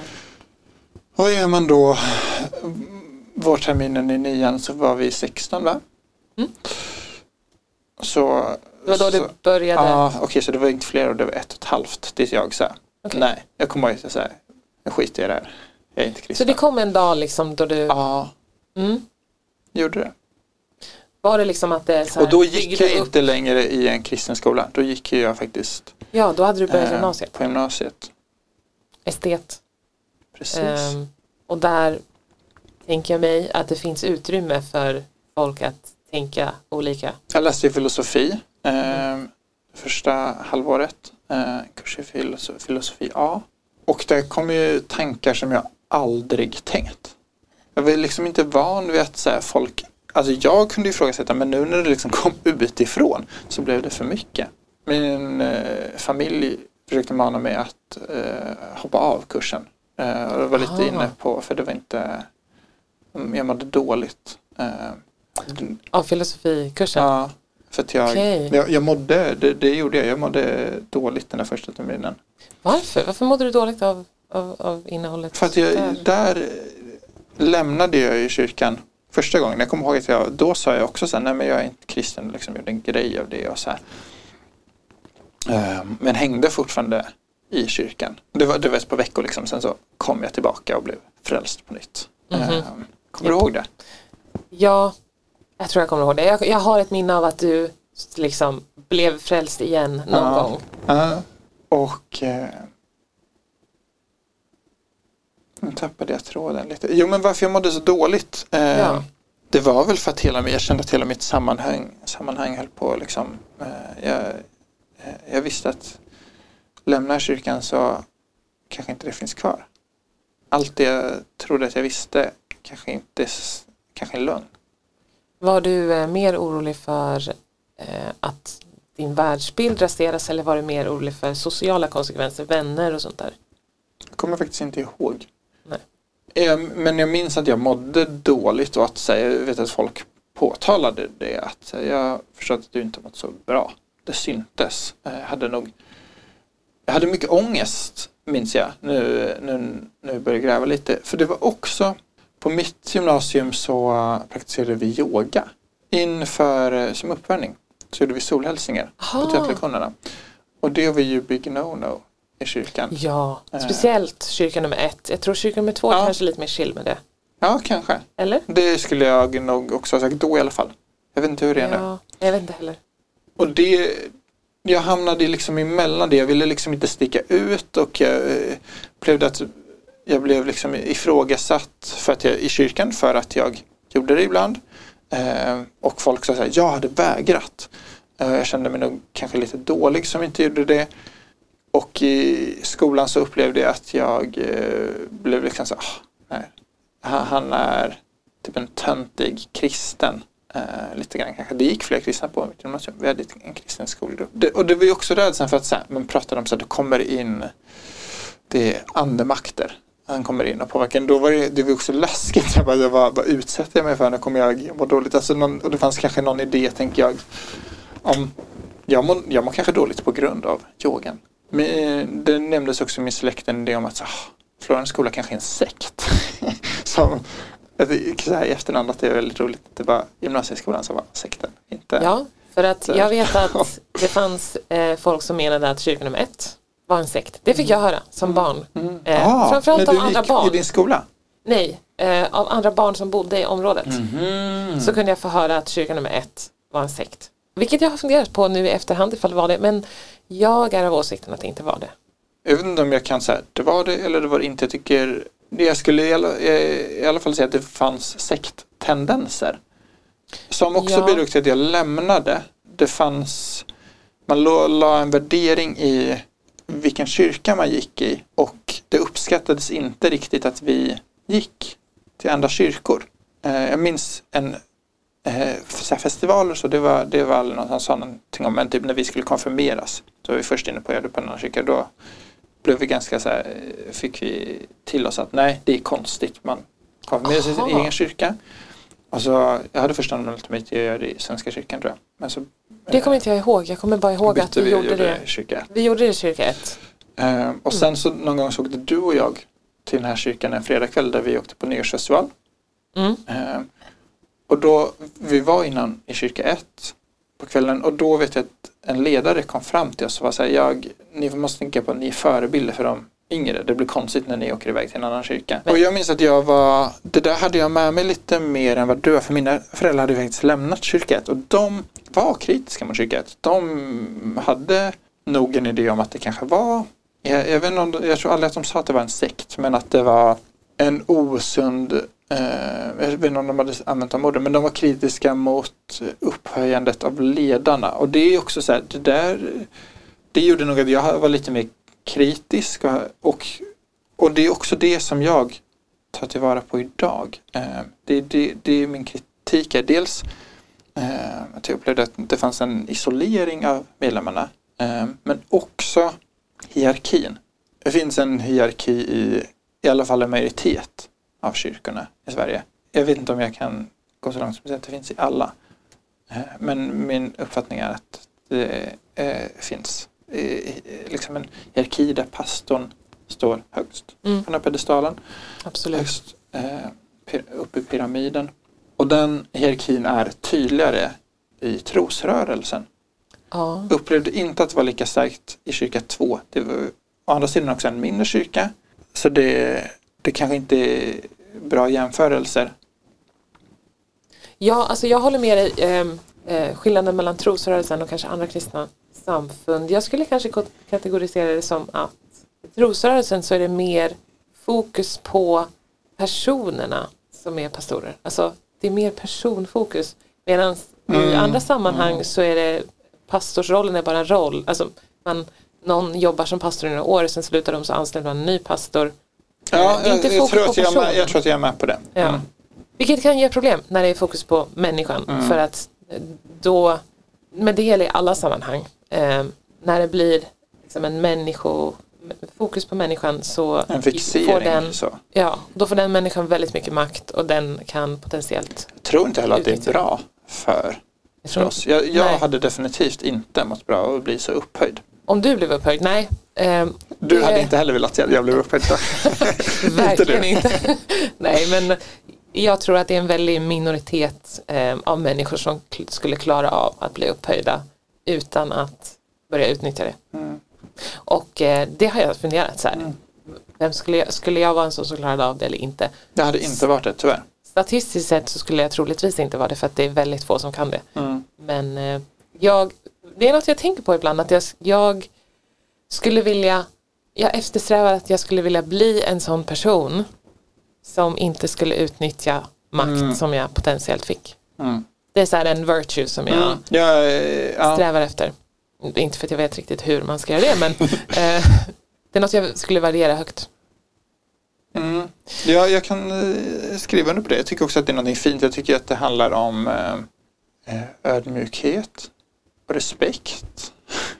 vad gör man då? Vårterminen i nian så var vi 16 va? Mm. Så Det var då så, det började? Ja, okej så det var inte flera år, det var ett och ett halvt tills jag sa Okej. nej, jag kommer ihåg att sa jag skiter i det här. Jag är inte Så kristen. det kom en dag liksom då du, Ja, mm, gjorde det. var det liksom att det så här, Och då gick jag inte längre i en kristen skola. Då gick jag faktiskt Ja, då hade du börjat eh, gymnasiet, på gymnasiet. estet. Precis. Ehm, och där tänker jag mig att det finns utrymme för folk att tänka olika. Jag läste ju Eh, första halvåret. Eh, kurs i filosofi, filosofi A. Och det kom ju tankar som jag aldrig tänkt. Jag var liksom inte van vid att så här, folk Alltså jag kunde ifrågasätta men nu när det liksom kom utifrån så blev det för mycket. Min eh, familj försökte mana mig att eh, hoppa av kursen. Eh, och jag var lite Aha. inne på, för det var inte, jag mådde dåligt. Eh, av filosofikursen? Ja, för att jag, okay. jag, jag mådde, det, det, gjorde jag, jag mådde dåligt den där första terminen. Varför? Varför mådde du dåligt av, av, av innehållet? För att jag, där? där lämnade jag ju kyrkan första gången. Jag kommer ihåg att jag, då sa jag också så här, nej men jag är inte kristen, liksom gjorde en grej av det och så här. Ehm, men hängde fortfarande i kyrkan. Det var, det var ett par veckor liksom, sen så kom jag tillbaka och blev frälst på nytt. Mm -hmm. Kommer du ihåg det? Ja, jag tror jag kommer ihåg det. Jag, jag har ett minne av att du liksom blev frälst igen någon ja. gång. Ja. Och eh, nu tappade jag tråden lite. Jo men varför jag mådde så dåligt. Eh, ja. Det var väl för att hela, jag kände att hela mitt sammanhang, sammanhang höll på liksom. Eh, jag, eh, jag visste att lämnar kyrkan så kanske inte det finns kvar. Allt det jag trodde att jag visste kanske inte kanske är lögn. Var du eh, mer orolig för eh, att din världsbild raseras eller var du mer orolig för sociala konsekvenser, vänner och sånt där? Jag kommer faktiskt inte ihåg. Nej. Men jag minns att jag mådde dåligt och att jag vet att folk påtalade det att jag förstått att du inte mått så bra. Det syntes. Jag hade nog jag hade mycket ångest minns jag nu, nu, nu börjar jag gräva lite. För det var också på mitt gymnasium så praktiserade vi yoga inför eh, som uppvärmning. Så gjorde vi solhälsningar Aha. på teaterlektionerna. Och det var ju big no-no i kyrkan. Ja, eh. speciellt kyrka nummer ett. Jag tror kyrka nummer två ja. kanske är lite mer chill med det. Ja, kanske. Eller? Det skulle jag nog också ha sagt då i alla fall. Jag vet inte hur det är ja, nu. Jag vet inte heller. Och det, jag hamnade liksom emellan det. Jag ville liksom inte sticka ut och jag eh, upplevde att jag blev liksom ifrågasatt för att jag, i kyrkan för att jag gjorde det ibland. Eh, och folk sa att jag hade vägrat. Eh, jag kände mig nog kanske lite dålig som inte gjorde det. Och i skolan så upplevde jag att jag eh, blev liksom så, ah, nej. Han är typ en töntig kristen. Uh, lite grann kanske. Det gick fler kristna på mitt gymnasium. Vi hade en kristen skolgrupp. Det, och det var ju också rädslan för att så här, man pratade om så att det kommer in det är andemakter. Han kommer in och påverkar. Då var det, det var också läskigt. Jag bara, vad, vad utsätter jag mig för? När kommer jag må dåligt? Alltså någon, och det fanns kanske någon idé, tänker jag, om jag mår, jag mår kanske dåligt på grund av yogan. Men eh, det nämndes också i min släkt en idé om att ah, Florens skola kanske är en sekt. Som, så här i efterhand att det är väldigt roligt. Det var gymnasieskolan som var sekten. Inte ja, för att jag vet att det fanns eh, folk som menade att kyrka nummer ett var en sekt. Det fick jag höra som barn. Mm. Eh, ah, framförallt av andra barn. i din skola? Nej, eh, av andra barn som bodde i området. Mm. Så kunde jag få höra att kyrka nummer ett var en sekt. Vilket jag har funderat på nu i efterhand ifall det var det. Men jag är av åsikten att det inte var det. Jag vet inte om jag kan säga det var det eller det var det inte. Jag tycker jag skulle i alla, i alla fall säga att det fanns sekttendenser. Som också ja. bidrog till att jag lämnade. Det fanns, man la en värdering i vilken kyrka man gick i och det uppskattades inte riktigt att vi gick till andra kyrkor. Eh, jag minns en eh, festivaler så det var, det var någon som sa någonting om, men typ när vi skulle konfirmeras, då var vi först inne på jag på en annan kyrka, då blev vi ganska så här, fick vi till oss att nej, det är konstigt, man konfirmerar sig i sin egen kyrka. Och så, jag hade först anmält mig till att göra det i Svenska kyrkan tror jag. Men så, det kommer inte jag ihåg, jag kommer bara ihåg att vi, vi gjorde det. Kyrka. Vi gjorde det i kyrka 1. Uh, och sen så någon gång så åkte du och jag till den här kyrkan en fredagkväll där vi åkte på nyårsfestival. Mm. Uh, och då, vi var innan i kyrka 1 på kvällen och då vet jag att en ledare kom fram till oss och var så här, jag, ni måste tänka på att ni är förebilder för de yngre. Det blir konstigt när ni åker iväg till en annan kyrka. Och jag minns att jag var, det där hade jag med mig lite mer än vad du var, För mina föräldrar hade faktiskt lämnat kyrka 1 och de var kritiska mot kyrka 1. De hade nog en idé om att det kanske var, jag, jag, vet inte om, jag tror aldrig att de sa att det var en sekt, men att det var en osund eh, jag vet inte om de hade använt de orden, men de var kritiska mot upphöjandet av ledarna. Och det är också så här, det där det gjorde nog att jag var lite mer kritisk och, och, det är också det som jag tar tillvara på idag. Eh, det, det, det är min kritik är dels eh, att jag upplevde att det fanns en isolering av medlemmarna eh, men också hierarkin. Det finns en hierarki i i alla fall en majoritet av kyrkorna i Sverige. Jag vet inte om jag kan gå så långt som att säga att det finns i alla. Men min uppfattning är att det finns liksom en hierarki där pastorn står högst mm. på den här pedestalen. Absolut. Högst eh, uppe i pyramiden. Och den hierarkin är tydligare i trosrörelsen. Ja. Upplevde inte att det var lika starkt i kyrka 2. Det var å andra sidan också en mindre kyrka. Så det, det kanske inte är bra jämförelser. Ja, alltså jag håller med dig. Eh, eh, skillnaden mellan trosrörelsen och kanske andra kristna samfund. Jag skulle kanske kategorisera det som att i trosrörelsen så är det mer fokus på personerna som är pastorer. Alltså det är mer personfokus. Medan mm. i andra sammanhang mm. så är det pastorsrollen är bara en roll. Alltså man, någon jobbar som pastor i några år, sen slutar de så anställer man en ny pastor. Ja, det är inte jag, jag, tror att jag, med, jag tror att jag är med på det. Ja. Mm. Vilket kan ge problem när det är fokus på människan. Mm. För att då, men det gäller i alla sammanhang eh, när det blir liksom en människo fokus på människan så en får den, så. Ja, då får den människan väldigt mycket makt och den kan potentiellt Jag tror inte heller att det är bra för, för oss. Jag, jag hade definitivt inte mått bra av att bli så upphöjd. Om du blev upphöjd? Nej. Eh, du det... hade inte heller velat att jag blev upphöjd? Verkligen inte. Nej, men jag tror att det är en väldig minoritet eh, av människor som skulle klara av att bli upphöjda utan att börja utnyttja det. Mm. Och eh, det har jag funderat så här. Mm. Vem skulle, jag, skulle jag vara en sån som klarade av det eller inte? Det hade inte varit det tyvärr. Statistiskt sett så skulle jag troligtvis inte vara det för att det är väldigt få som kan det. Mm. Men eh, jag, det är något jag tänker på ibland att jag, jag skulle vilja jag eftersträvar att jag skulle vilja bli en sån person som inte skulle utnyttja makt mm. som jag potentiellt fick. Mm. Det är så en virtue som jag mm. ja, ja. strävar efter. Inte för att jag vet riktigt hur man ska göra det men eh, det är något jag skulle värdera högt. Mm. Ja, jag kan eh, skriva under på det. Jag tycker också att det är något fint. Jag tycker att det handlar om eh, eh, ödmjukhet och respekt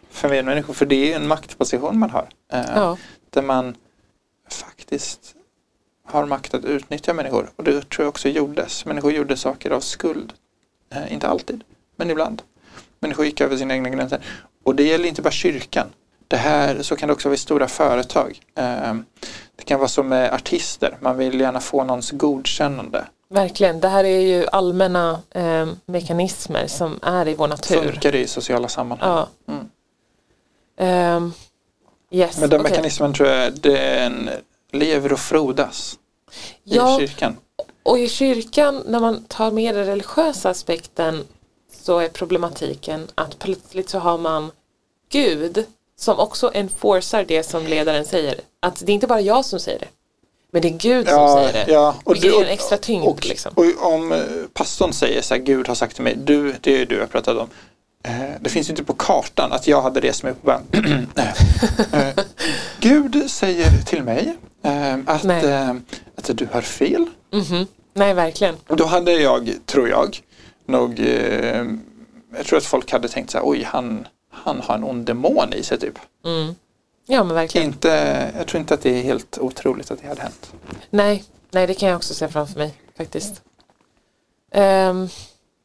för medmänniskor. För det är en maktposition man har. Ja. Där man faktiskt har makt att utnyttja människor. Och det tror jag också gjordes. Människor gjorde saker av skuld. Eh, inte alltid, men ibland. Människor gick över sina egna gränser. Och det gäller inte bara kyrkan. Det här, så kan det också vara i stora företag. Eh, det kan vara som med artister. Man vill gärna få någons godkännande. Verkligen, det här är ju allmänna eh, mekanismer som är i vår natur. Funkar i sociala sammanhang. Ja. Mm. Um, yes, Men den okay. mekanismen tror jag den lever och frodas ja, i kyrkan. Och i kyrkan när man tar med den religiösa aspekten så är problematiken att plötsligt så har man Gud som också enforcar det som ledaren säger. Att det är inte bara jag som säger det. Men det är Gud som ja, säger det. Ja, och det ger en extra tyngd. Och, liksom. och om eh, pastorn säger så här, Gud har sagt till mig, du, det är du jag pratat om. Eh, det finns inte på kartan att jag hade rest mig upp och bara, eh, Gud säger till mig att, att du har fel. Mm -hmm. Nej, verkligen. Då hade jag, tror jag, nog, jag tror att folk hade tänkt så här, oj, han, han har en ond demon i sig typ. Mm. Ja men verkligen. Inte, jag tror inte att det är helt otroligt att det hade hänt. Nej, nej det kan jag också se framför mig faktiskt. Um,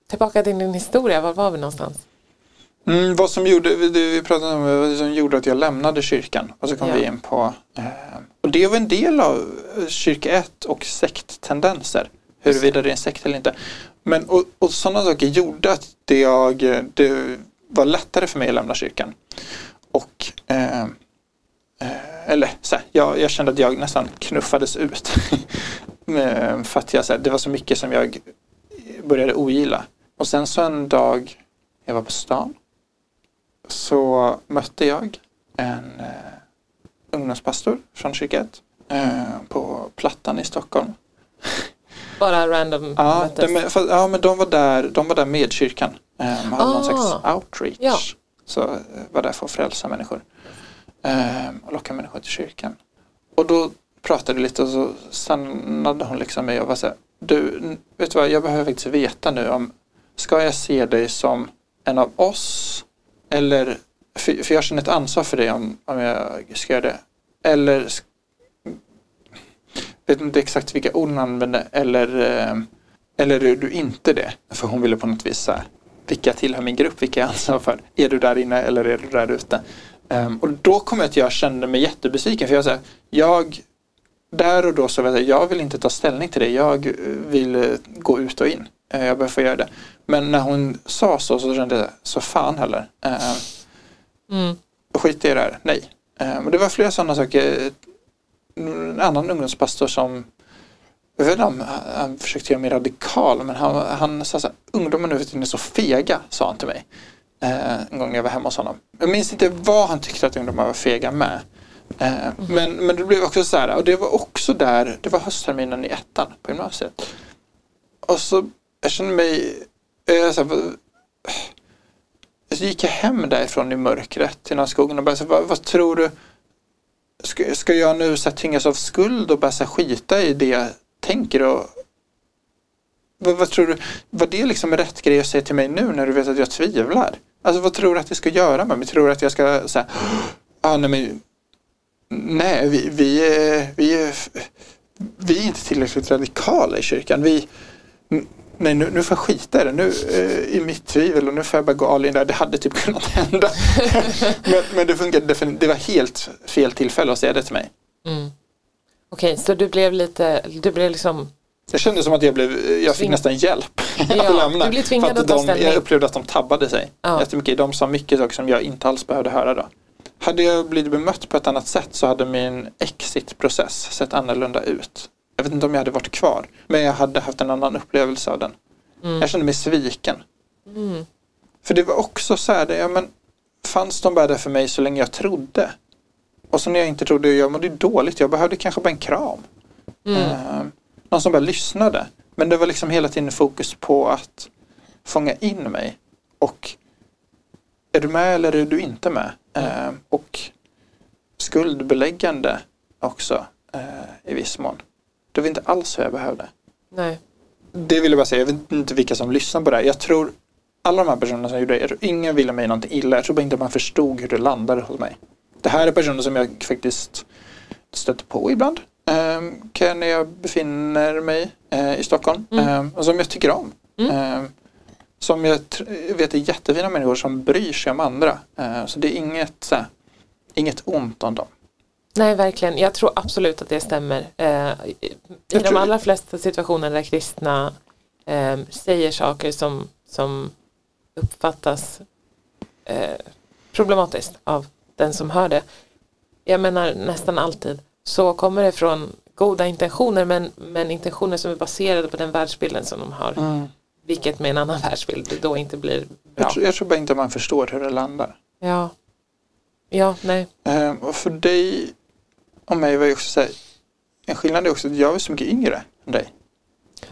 tillbaka till din historia, var var vi någonstans? Mm, vad som gjorde, vi pratade om vad som gjorde att jag lämnade kyrkan och så kom ja. vi in på eh, och det var en del av kyrka 1 och sekttendenser huruvida det är en sekt eller inte. Men och, och sådana saker gjorde att det, jag, det var lättare för mig att lämna kyrkan. Och eh, Eh, eller så här, jag, jag, kände att jag nästan knuffades ut. Eh, för att jag, så här, det var så mycket som jag började ogilla. Och sen så en dag jag var på stan så mötte jag en eh, ungdomspastor från kyrket eh, på Plattan i Stockholm. Bara random ja, de, för, ja, men de var, där, de var där med kyrkan. Um, hade någon Ah. slags outreach. Ja. Så eh, var där för att frälsa människor. Um, och locka människor till kyrkan. Och då pratade lite och så stannade hon liksom mig och var så här, du, vet du vad, jag behöver faktiskt veta nu om, ska jag se dig som en av oss? Eller, för, för jag känner ett ansvar för dig om, om jag ska göra det. Eller, vet inte exakt vilka ord hon använde, eller, eh, eller är du inte det? För hon ville på något vis så här, vilka tillhör min grupp, vilka är jag ansvar för? Är du där inne eller är du där ute? Um, och då kom jag att jag kände mig jättebesviken för jag, så här, jag där och då så var jag, jag vill inte ta ställning till det. Jag vill eh, gå ut och in. Eh, Jag behöver få göra det. Men när hon sa så så kände jag så fan heller. Eh, Mm. skit i det här, nej. Eh, Men det var flera sådana saker. En annan ungdomspastor som jag vet inte om han försökte göra mig radikal men han, han sa så här, ungdomar nu för tiden är så fega, sa han till mig. En gång när jag var hemma hos honom. Jag minns inte vad han tyckte att ungdomar var fega med. Eh, men, men det blev också så här, och det var också där, det var höstterminen i ettan på gymnasiet. Och så, jag kände mig, eh, så här, så gick jag hem därifrån i mörkret till den här skogen och bara så, vad, vad tror du, ska, ska jag nu så här, tyngas av skuld och bara så här, skita i det jag tänker och vad, vad tror du, var det liksom rätt grej att säga till mig nu när du vet att jag tvivlar? Alltså vad tror du att det ska göra med mig? Tror du att jag ska säga, ah, nej men Nej, vi, vi, är, vi, vi är inte tillräckligt radikala i kyrkan. Vi, nej, nu, nu får jag skita i det. Nu eh, i mitt tvivel och nu får jag bara gå all in där. Det hade typ kunnat hända. men, men det funkade definitivt. Det var helt fel tillfälle att säga det till mig. Mm. Okej, så du blev lite, du blev liksom, Det kändes som att jag, blev, jag fick nästan hjälp Ja, att lämna. du blev tvingad att att ta de, ställning. Jag upplevde att de tabbade sig Ja. jättemycket. De sa mycket saker som jag inte alls behövde höra då. Hade jag blivit bemött på ett annat sätt så hade min exit-process sett annorlunda ut. Jag vet inte om jag hade varit kvar. Men jag hade haft en annan upplevelse av den. mm. Jag kände mig sviken. Mm. För det var också så här, ja, men, fanns de bara där för mig så länge jag trodde? Och så när jag inte trodde, jag mådde dåligt. Jag behövde kanske bara en kram. Mm. Eh, någon som bara lyssnade. Men det var liksom hela tiden fokus på att fånga in mig. Och är du med eller är du inte med? Eh, och skuldbeläggande också eh, i viss mån. Det var inte alls vad jag behövde. Nej. Det vill jag bara säga, jag vet inte vilka som lyssnar på det här. Jag tror alla de här personerna som gjorde det, jag tror ingen ville mig någonting illa. Jag tror bara inte man förstod hur det landade hos mig. Det här är personer som jag faktiskt stöter på ibland. Um, kan när jag befinner mig eh, i Stockholm. Mm. Ehm, och som jag tycker om. Mm. Ehm, som jag vet är jättefina människor som bryr sig om andra. Ehm, så det är inget, här, inget ont om dem. Nej, verkligen. Jag tror absolut att det stämmer. Eh, I Jag de allra flesta situationer där kristna eh, säger saker som, som uppfattas eh, problematiskt av den som hör det. Jag menar nästan alltid så kommer det från goda intentioner men, men intentioner som är baserade på den världsbilden som de har. Vilket med en annan världsbild då inte blir bra. Jag, tror, jag tror bara inte man förstår hur det landar. Ja. Ja, nej. Ehm, och för dig och mig var ju också så här, en skillnad är också att jag är så mycket yngre än dig.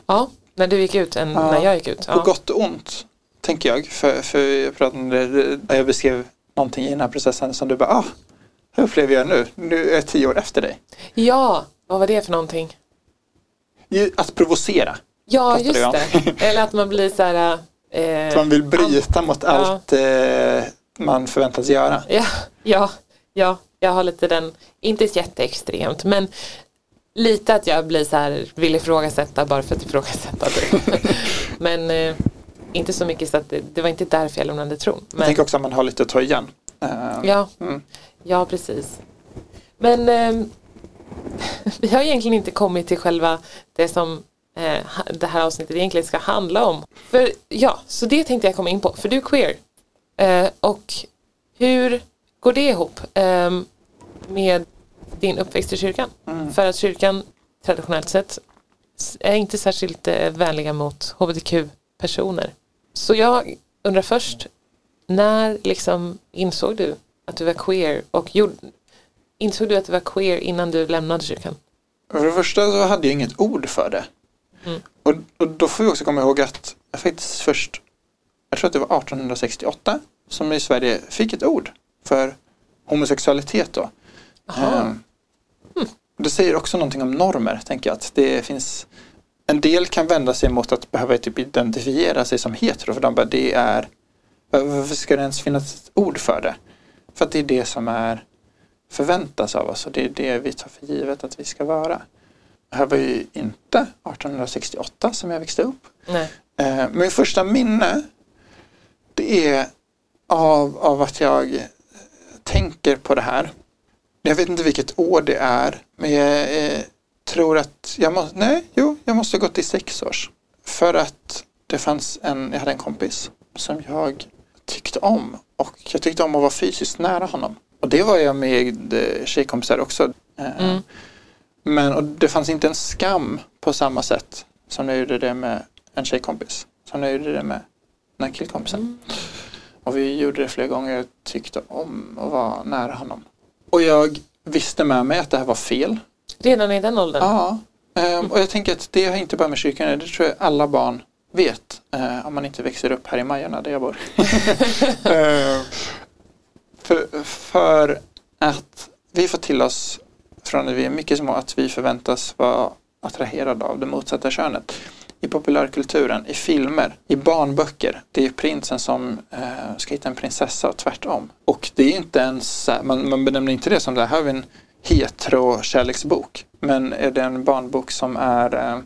Ja, när du gick ut än Ja. när jag gick ut. På Ja. gott och ont, tänker jag. För, för jag pratade om när jag beskrev någonting i den här processen som du bara, ah, hur upplever jag nu? Nu är jag tio år efter dig. ja, vad var det för någonting? Att provocera. Ja, just om. det. Eller att man blir så här. Eh, Att man vill bryta mot Ja. allt eh, man förväntas göra. ja, ja, ja, jag har lite den, inte jätteextremt, men lite att jag blir så här, vill ifrågasätta bara för att ifrågasätta. Typ. men eh, inte så mycket så att det, det var inte därför jag lämnade tron. Jag Men, tänker också att man har lite att ta igen. Eh, ja, mm. ja, precis. Men eh, vi har egentligen inte kommit till själva det som eh, det här avsnittet egentligen ska handla om. För ja, så det tänkte jag komma in på. För du är queer. Eh, och hur går det ihop eh, med din uppväxt i kyrkan? Mm. För att kyrkan traditionellt sett är inte särskilt eh, vänliga mot hbtq-personer. Så jag undrar först, när liksom insåg du att du var queer och gjorde, insåg du att du var queer innan du lämnade kyrkan? För det första så hade jag inget ord för det. Mm. Och, och då får vi också komma ihåg att jag faktiskt först jag tror att det var 1868, som i Sverige fick ett ord för homosexualitet då. Um, det säger också någonting om normer, tänker jag. Att det finns en del kan vända sig mot att behöva typ identifiera sig som hetero för de bara det är varför ska det ens finnas ett ord för det? För att det är det som är förväntas av oss och det är det vi tar för givet att vi ska vara. Det här var ju inte 1868 som jag växte upp. Nej. Eh, min första minne det är av, av att jag tänker på det här. Jag vet inte vilket år det är men jag eh, tror att jag måste, nej, jo, jag måste ha gått i sex års. För att det fanns en, jag hade en kompis som jag tyckte om och jag tyckte om att vara fysiskt nära honom. Och det var jag med eh, tjejkompisar också. Eh, Mm. Men och det fanns inte en skam på samma sätt som jag gjorde det med en tjejkompis. Som jag gjorde det med den här killkompisen. Mm. Och vi gjorde det flera gånger och tyckte om att vara nära honom. Och jag visste med mig att det här var fel. Redan i den åldern? Ja, ehm, och jag tänker att det har inte bara med kyrkan det tror jag alla barn vet. eh, om man inte växer upp här i Majorna där jag bor. Ehm, för, för att vi får till oss från att vi är mycket små att vi förväntas vara attraherade av det motsatta könet. I populärkulturen, i filmer, i barnböcker. Det är prinsen som eh, ska hitta en prinsessa och tvärtom. Och det är inte ens, man, man benämner inte det som det här har en hetero-kärleksbok. Men är det en barnbok som är eh,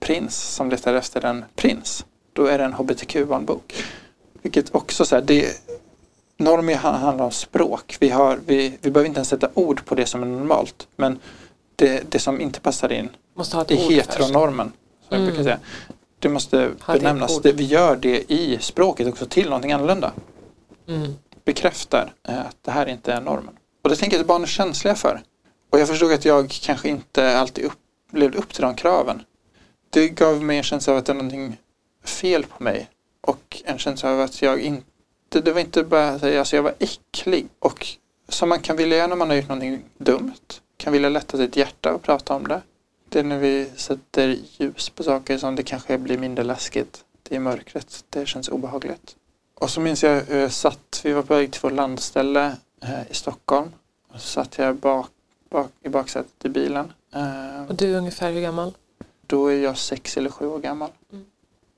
prins som letar efter en prins, då är det en hbtq-barnbok. Vilket också så här, det Normer han- handlar om språk. Vi, har, vi, vi behöver inte ens sätta ord på det som är normalt. Men det, det som inte passar in Måste ha ett ord först. heteronormen. Som jag Mm. brukar säga. Det måste benämnas. Det, vi gör det i språket också till någonting annorlunda. Mm. Bekräftar eh, att det här inte är normen. Och det tänker jag att barn är känsliga för. Och jag förstod att jag kanske inte alltid upp, levde upp till de kraven. Det gav mig en känsla av att det är någonting fel på mig. Och en känsla av att jag inte, det var inte bara att säga, alltså jag var äcklig. Och som man kan vilja göra när man har gjort någonting dumt. Kan vilja lätta sitt hjärta och prata om det. Det är när vi sätter ljus på saker som det kanske blir mindre läskigt. Det är mörkret, det känns obehagligt. Och så minns jag hur jag satt, vi var på väg till vårt landställe eh, i Stockholm. Och så satt jag bak, bak, i baksätet i bilen. Eh, Och du är ungefär hur gammal? då är jag sex eller sju år gammal. Mm.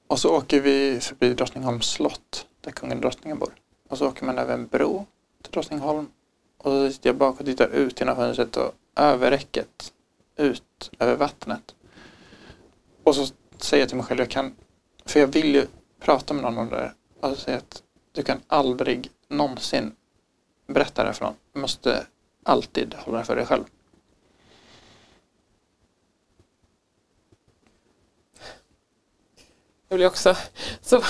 Och så åker vi förbi Drottningholms slott där kungen och drottningen bor. Och så åker man över en bro till Drottningholm. Och så sitter jag bak och tittar ut genom fönstret och över räcket ut över vattnet. Och så säger jag till mig själv, jag kan, för jag vill ju prata med någon om det där. Och så säger jag att du kan aldrig någonsin berätta det för någon. Du måste alltid hålla det för dig själv. Jag blir också, så,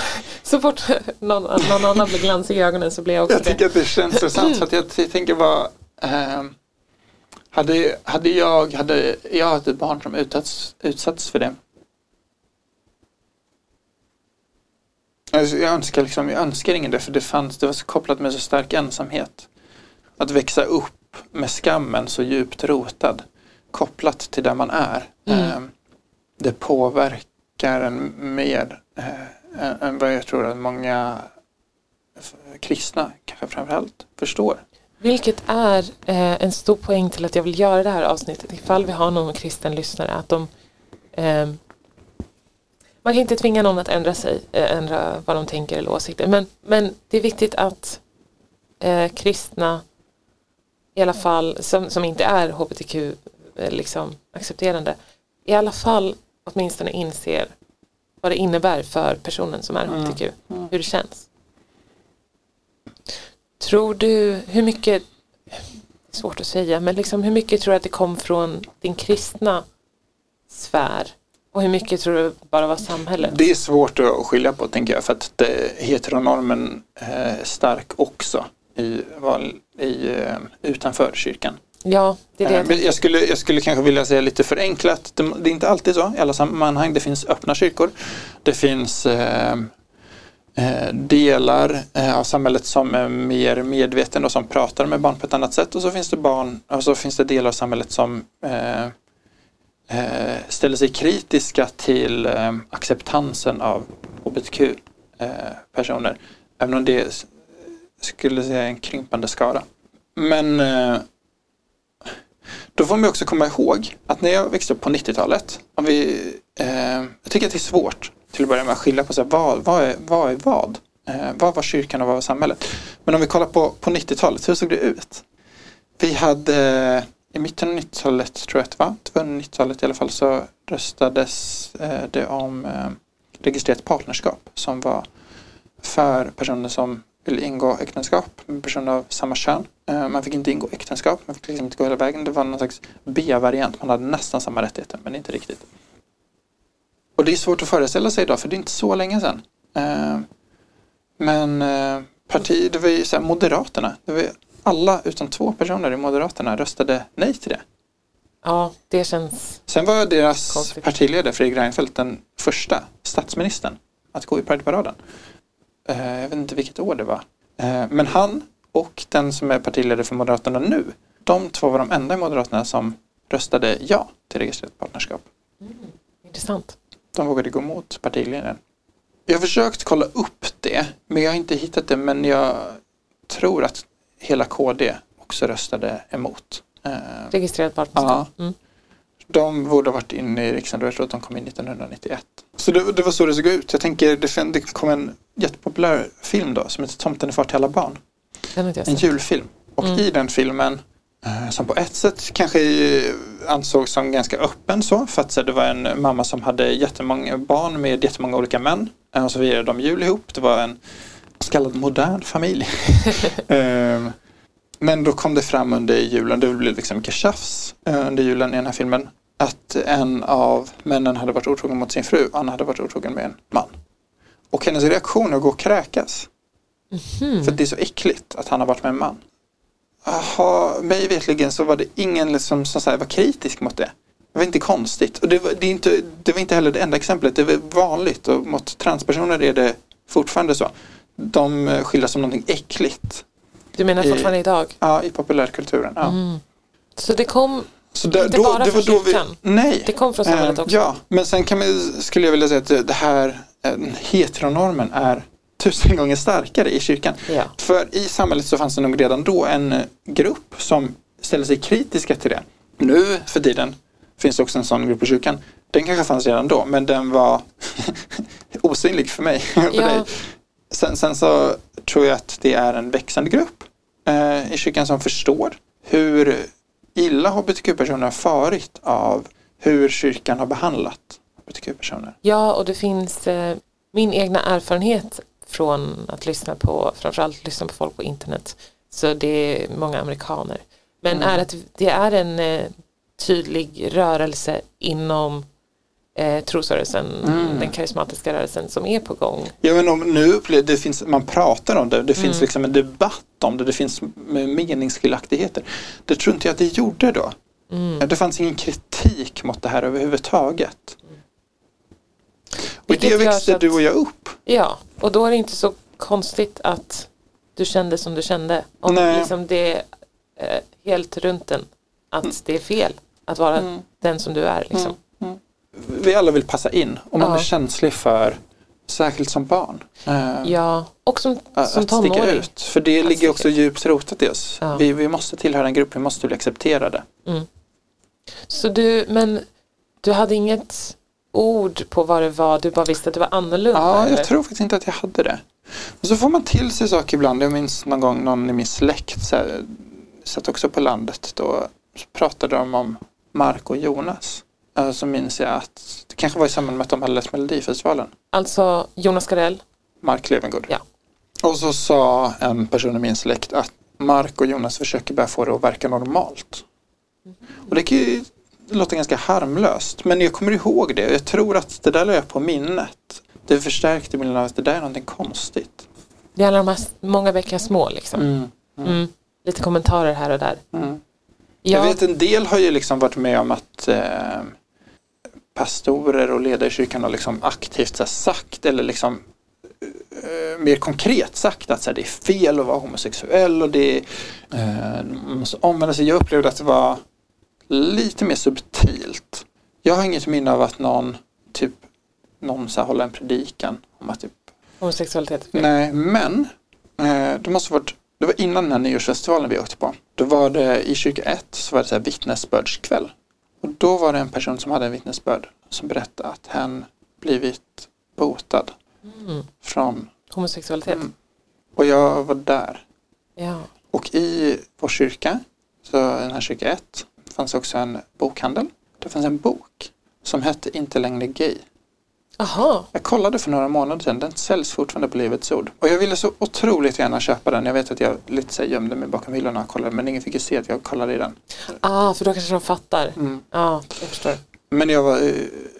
så fort någon, någon annan blir glansig i ögonen så blir jag också Jag det. tycker att det känns intressant för att jag tänker vad ehm, hade, hade jag hade jag haft ett barn som utsatts, utsatts för det. Alltså jag önskar liksom, jag önskar ingen det för det fanns, det var så kopplat med så stark ensamhet. Att växa upp med skammen så djupt rotad kopplat till där man är. Mm. Ehm, det påverkar en mer eh, än- än vad jag tror att många kristna kanske framförallt förstår. Vilket är eh, en stor poäng till att jag vill göra det här avsnittet ifall vi har någon kristen lyssnare att de ehm, man kan inte tvinga någon att ändra sig, eh, ändra vad de tänker eller åsikter men, men det är viktigt att eh, kristna i alla fall som, som inte är hbtq eh, liksom, accepterande i alla fall åtminstone inser vad det innebär för personen som är Mm. hbtq, Mm. hur det känns. Tror du, hur mycket, svårt att säga, men liksom hur mycket tror du att det kom från din kristna sfär? Och hur mycket tror du bara var samhället? Det är svårt att skilja på tänker jag för att det, heteronormen eh, är stark också i, i, eh, utanför kyrkan. Ja, det är det Eh, jag skulle, jag skulle kanske vilja säga lite förenklat. Det, är inte alltid så i alla sammanhang. Det finns öppna kyrkor. Det finns eh, eh, Eh, delar eh, av samhället som är mer medveten och som pratar med barn på ett annat sätt. Och så finns det barn och så finns det delar av samhället som eh, ställer sig kritiska till acceptansen av hbtq-personer. Även om det skulle säga en krympande skara. Men då får man också komma ihåg att när jag växte upp på 90-talet, om vi, eh, jag tycker att det är svårt till att börja med att skilja på så här, vad, vad, är, vad är vad? Eh, vad var kyrkan och vad var samhället? Men om vi kollar på, på 90-talet, hur såg det ut? Vi hade eh, i mitten av 90-talet tror jag att det var, det var 90-talet i alla fall så röstades eh, det om eh, registrerat partnerskap som var för personer som ville ingå äktenskap med personer av samma kön. Eh, man fick inte ingå äktenskap, man fick liksom inte gå hela vägen. Det var någon slags B-variant, man hade nästan samma rättigheter men inte riktigt. Och det är svårt att föreställa sig idag för det är inte så länge sedan. Eh, men eh, parti, det var ju så här, Moderaterna, det var alla utom två personer i Moderaterna röstade nej till det. Ja, det känns... Sen var deras Konstigt. partiledare Fredrik Reinfeldt den första statsministern att gå i Prideparaden. Eh, jag vet inte vilket år det var. Men han och den som är partiledare för Moderaterna nu, de två var de enda i Moderaterna som röstade ja till registrerat partnerskap. Intressant. De vågade gå emot partiledaren. Jag har försökt kolla upp det, men jag har inte hittat det. Men jag tror att hela KD också röstade emot. Eh, Registrerat partnerskap. Mm. De borde ha varit inne i riksdagen då. Jag tror att de kom in 1991. Så det, det var så det såg ut. Jag tänker, det, det kom en jättepopulär film då som heter Tomten är far till alla barn. En julfilm. Och Mm. i den filmen, som på ett sätt kanske eh, ansågs som ganska öppen så, för att så, det var en mamma som hade jättemånga barn med jättemånga olika män. Eh, Och så firade de jul ihop. Det var en så kallad modern familj. Ehm, Men då kom det fram under julen, det blev liksom mycket tjafs eh, under julen i den här filmen. Att en av männen hade varit otrogen mot sin fru, han hade varit otrogen med en man. Och hennes reaktion är att gå och kräkas. Mhm. För det är så äckligt att han har varit med en man. Aha, mig vetligen så var det ingen liksom som så var kritisk mot det. Det var inte konstigt. Och det var, det, inte, det var inte heller det enda exemplet. Det var vanligt och mot transpersoner är det fortfarande så. De eh, skildras som någonting äckligt Du menar i- fortfarande idag? ja, i populärkulturen. Ja. Mm. Så det kom, Så där, Inte då, bara det var från vi, kyrkan? Nej. det kom från samhället Eh, också? Ja, men sen kan man, skulle jag vilja säga att det- det här eh, heteronormen är tusen gånger starkare i kyrkan. Ja. För i samhället så fanns det nog redan då en grupp som ställde sig kritiska till det. Nu för tiden finns det också en sån grupp i kyrkan. Den kanske fanns redan då, men den var osynlig för mig. Ja. dig. Sen, sen så tror jag att det är en växande grupp eh, i kyrkan som förstår hur illa hbtq-personer har farit av hur kyrkan har behandlat hbtq-personer. Ja, och det finns eh, min egna erfarenhet från att lyssna på, framförallt lyssna på folk på internet. Så det är många amerikaner. Men Mm. är att det är en eh, tydlig rörelse inom eh, trosrörelsen, Mm. den karismatiska rörelsen som är på gång. Ja men om nu upplever det finns, man pratar om det, det finns Mm. liksom en debatt om det, det finns meningsskiljaktigheter. Det tror inte jag att det gjorde då. Mm. Det fanns ingen kritik mot det här överhuvudtaget. Vilket det växte att- du och jag upp. Ja, och då är det inte så konstigt att du kände som du kände. Om Nej. liksom det är eh, helt runt en att det är fel att vara Mm. den som du är. Liksom. Vi alla vill passa in och man Ja. är känslig för, särskilt som barn, eh, Ja, och som, att som sticka tonåring. ut. För det Att ligger sticka också ut. djupt rotat i oss. Ja. Vi, vi måste tillhöra en grupp, vi måste bli accepterade. Mm. Så du, men du hade inget ord på vad det var, du bara visste att det var annorlunda? Ja, eller? jag tror faktiskt inte att jag hade det. Och så får man till sig saker ibland. Jag minns någon gång någon i min släkt så här, satt också på landet. Då pratade de om Mark och Jonas. Eh, Så minns jag att det kanske var i samband med att de hade läst Melodifestivalen. Alltså Jonas Gardell, Mark Levengood. Ja. Och så sa en person i min släkt att Mark och Jonas försöker bara få det att verka normalt. Och det kan ju låta ganska harmlöst. Men jag kommer ihåg det. Jag tror att det där la jag på minnet. Det förstärkte bilden av att det där är någonting konstigt. det är alla de här många bäckar små liksom. Mm. Mm. Lite kommentarer här och där. Mm. Ja, Jag vet en del har ju liksom varit med om att eh, pastorer och ledare i kyrkan har liksom aktivt så här, sagt eller liksom eh, mer konkret sagt att här, det är fel att vara homosexuell och det är, eh, man måste omvända sig. Jag upplevde att det var lite mer subtilt. Jag har inget minne av att någon typ någon så här, håller en predikan om att typ Homosexualitet? Nej, men eh, det måste varit, det var innan den här nyårsfestivalen vi åkte på. Då var det i kyrka 1 så var det så här vittnesbördskväll. Och då var det en person som hade en vittnesbörd som berättade att hen blivit botad Mm. från, Homosexualitet? Mm. och jag var där. Ja. Och i vår kyrka, så den här kyrka 1, fanns också en bokhandel. Det fanns en bok som hette Inte längre gay. Jaha, Jag kollade för några månader sedan, den säljs fortfarande på Livets Ord. Och jag ville så otroligt gärna köpa den. Jag vet att jag lite så gömde mig bakom hyllorna och kollade men ingen fick ju se att jag kollade i den. ah, för då kanske de fattar. Mm. Ja, jag förstår. Men jag var, eh,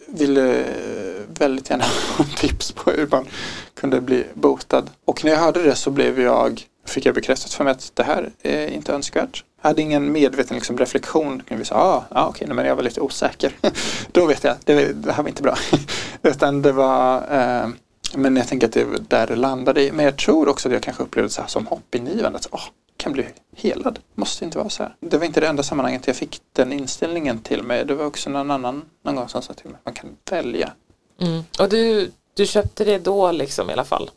ville eh, väldigt gärna ha tips på hur man kunde bli botad. Och när jag hörde det så blev jag, fick jag bekräftat för mig att det här är inte önskvärt. Jag hade ingen medveten liksom, reflektion. Vi sa, ah, ah, okej, nej, men jag var lite osäker. Då vet jag, det, det här var inte bra. Utan det var, eh, men jag tänker att det var där det landade i. Men jag tror också att jag kanske upplevde så här som hoppingivande. Att, oh, kan bli helad. Måste inte vara så här. Det var inte det enda sammanhanget jag fick den inställningen till mig. Det var också någon annan någon gång som sa till mig man kan välja. Mm. Och du, du köpte det då liksom i alla fall?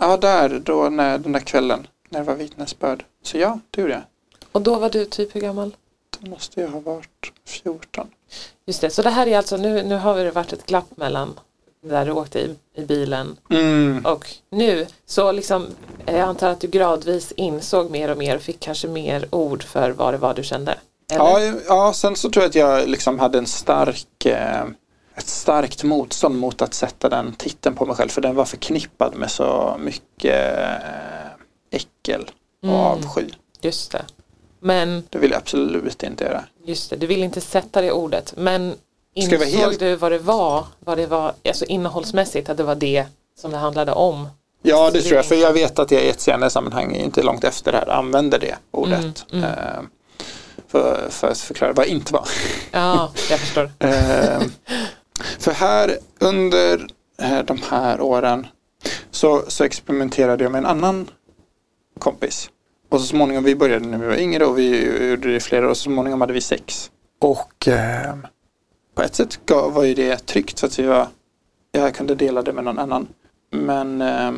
Ja, där då när, den där kvällen när det var vittnesbörd. Så ja, det gjorde jag. Och då var du typ hur gammal? Då måste jag ha varit 14. Just det, så det här är alltså, nu, nu har det varit ett glapp mellan där du åkte i, i bilen Mm. och nu. Så liksom, jag antar att du gradvis insåg mer och mer och fick kanske mer ord för vad det var du kände. Eller? Ja, ja, sen så tror jag att jag liksom hade en stark, eh, ett starkt motstånd mot att sätta den titeln på mig själv. För den var förknippad med så mycket eh, äckel och Mm. avsky. Just det. Men Det vill jag absolut inte göra. just det, du vill inte sätta det ordet. Men insåg helt- du vad det var, vad det var, alltså innehållsmässigt, att det var det som det handlade om? Ja, det tror jag. För jag vet att jag i ett senare sammanhang, inte långt efter det här, använde det ordet. Mm, mm. Eh, för, för att förklara vad inte var. Ja, jag förstår. Eh, för här under eh, de här åren så, så experimenterade jag med en annan kompis. Och så småningom, vi började när vi var yngre och vi gjorde det i flera år och så småningom hade vi sex. Och eh, på ett sätt var ju det tryggt för att vi var, jag kunde dela det med någon annan. Men eh,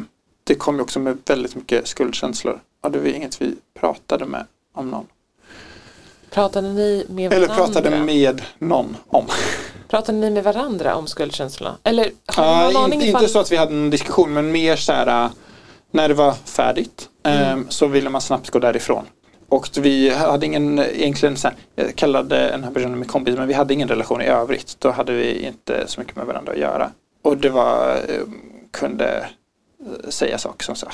det kom ju också med väldigt mycket skuldkänslor. Och det var inget vi pratade med om någon. Pratade ni med Eller varandra? pratade med någon om. Pratade ni med varandra om skuldkänslorna? Eller har aning inte, inte så att vi hade en diskussion men mer så här äh, när det var färdigt Mm. så ville man snabbt gå därifrån. Och vi hade ingen egentligen här, jag kallade den här personen min kompis men vi hade ingen relation i övrigt. Då hade vi inte så mycket med varandra att göra. Och det var, eh, kunde eh, säga saker som så "Ah,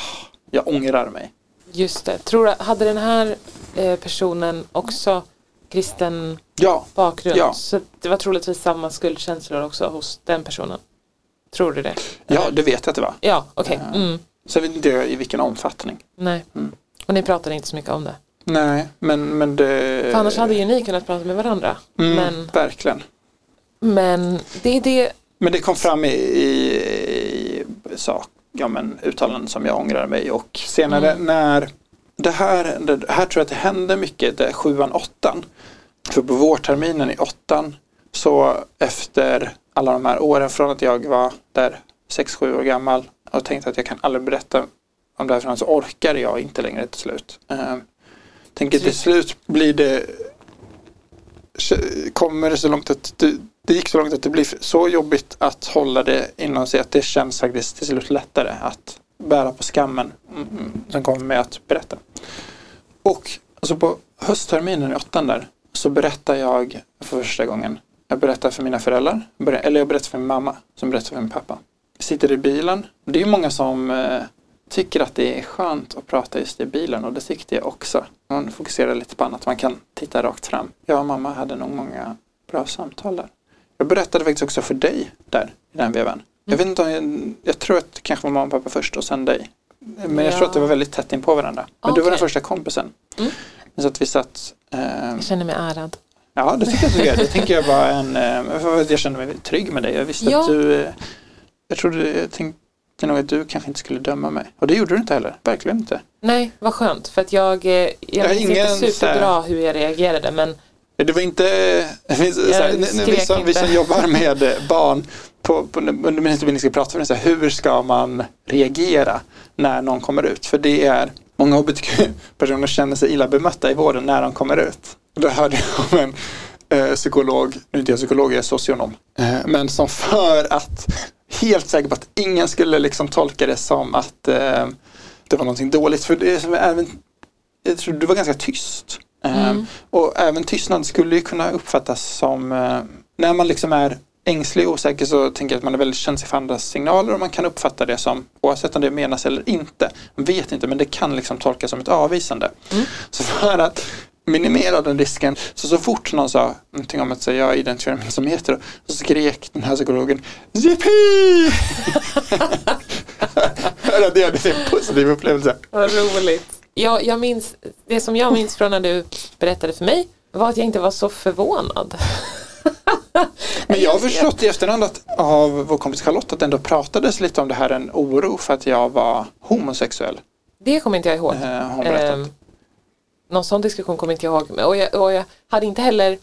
jag ångrar mig. Just det. Tror du, hade den här eh, personen också kristen Ja, bakgrund? Ja. Så det var troligtvis samma skuldkänslor också hos den personen? Tror du det? ja det vet jag att det var. Ja, okej. Ja. Mm. Så vet inte jag i vilken omfattning. Nej. Mm. Och ni pratade inte så mycket om det? Nej, men, men det... För annars hade ju ni kunnat prata med varandra. mm, Men, Verkligen. men det är det Men det kom fram i, i, i sak, ja, men, uttalanden som jag ångrar mig och senare Mm. när det här, det här tror jag att det hände mycket, det är sjuan, åttan. För på vårterminen i åttan så efter alla de här åren från att jag var där sex sju år gammal och tänkte att jag kan aldrig berätta om det här för någon så orkar jag inte längre till slut. Uh, tänker till slut blir det kommer det så långt att det, det gick så långt att det blir så jobbigt att hålla det inom sig att det känns faktiskt till slut lättare att bära på skammen mm, som kommer med att berätta. Och alltså på höstterminen i åttan där så berättar jag för första gången. Jag berättar för mina föräldrar, eller jag berättar för min mamma som berättar för min pappa. Sitter i bilen. Det är många som eh, tycker att det är skönt att prata just i bilen och det tyckte jag också. Man fokuserar lite på annat, man kan titta rakt fram. Jag och mamma hade nog många bra samtal där. Jag berättade faktiskt också för dig där i den vevan. Jag vet inte om jag, jag tror att det kanske var mamma och pappa först och sen dig. Men jag tror att det var väldigt tätt in på varandra. Men du var den första kompisen. Mm. Så att vi satt eh, jag känner mig ärad. Ja, det tycker jag att du gör. Det tänker jag var en... eh, Jag kände mig trygg med dig. Jag visste Ja. att du... Jag trodde... Jag tänkte nog att du kanske inte skulle döma mig. Och det gjorde du inte heller. Verkligen inte. Nej, vad skönt. För att jag, eh, jag Jag minns inte superbra hur jag reagerade men Det var inte... Vi, som, vi som jobbar med barn på, på, under min utbildning ska prata om det. Så här, hur ska man reagera när någon kommer ut. För det är, många hbtq-personer känner sig illa bemötta i vården när de kommer ut. Då hörde jag om en eh, psykolog, nu är inte jag psykolog, jag är socionom, eh, men som för att helt säker på att ingen skulle liksom tolka det som att eh, det var någonting dåligt. För det även, jag tror du var ganska tyst. Eh, mm. Och även tystnad skulle ju kunna uppfattas som eh, när man liksom är ängslig och osäker så tänker jag att man är väldigt känslig för andras signaler och man kan uppfatta det som, oavsett om det menas eller inte, man vet inte men det kan liksom tolkas som ett avvisande. Mm. Så för att minimera den risken. Så så fort någon sa någonting om att säga jag identifierar mig som hetero så skrek den här psykologen Yippie! det är en positiv upplevelse. Vad roligt. Jag, jag minns, det som jag minns från när du berättade för mig var att jag inte var så förvånad. Men jag har förstått i efterhand att, av vår kompis Charlotte att det ändå pratades lite om det här, en oro för att jag var homosexuell. Det kommer inte jag ihåg. Eh, någon sån diskussion kommer inte jag ihåg. Och jag, och jag hade inte heller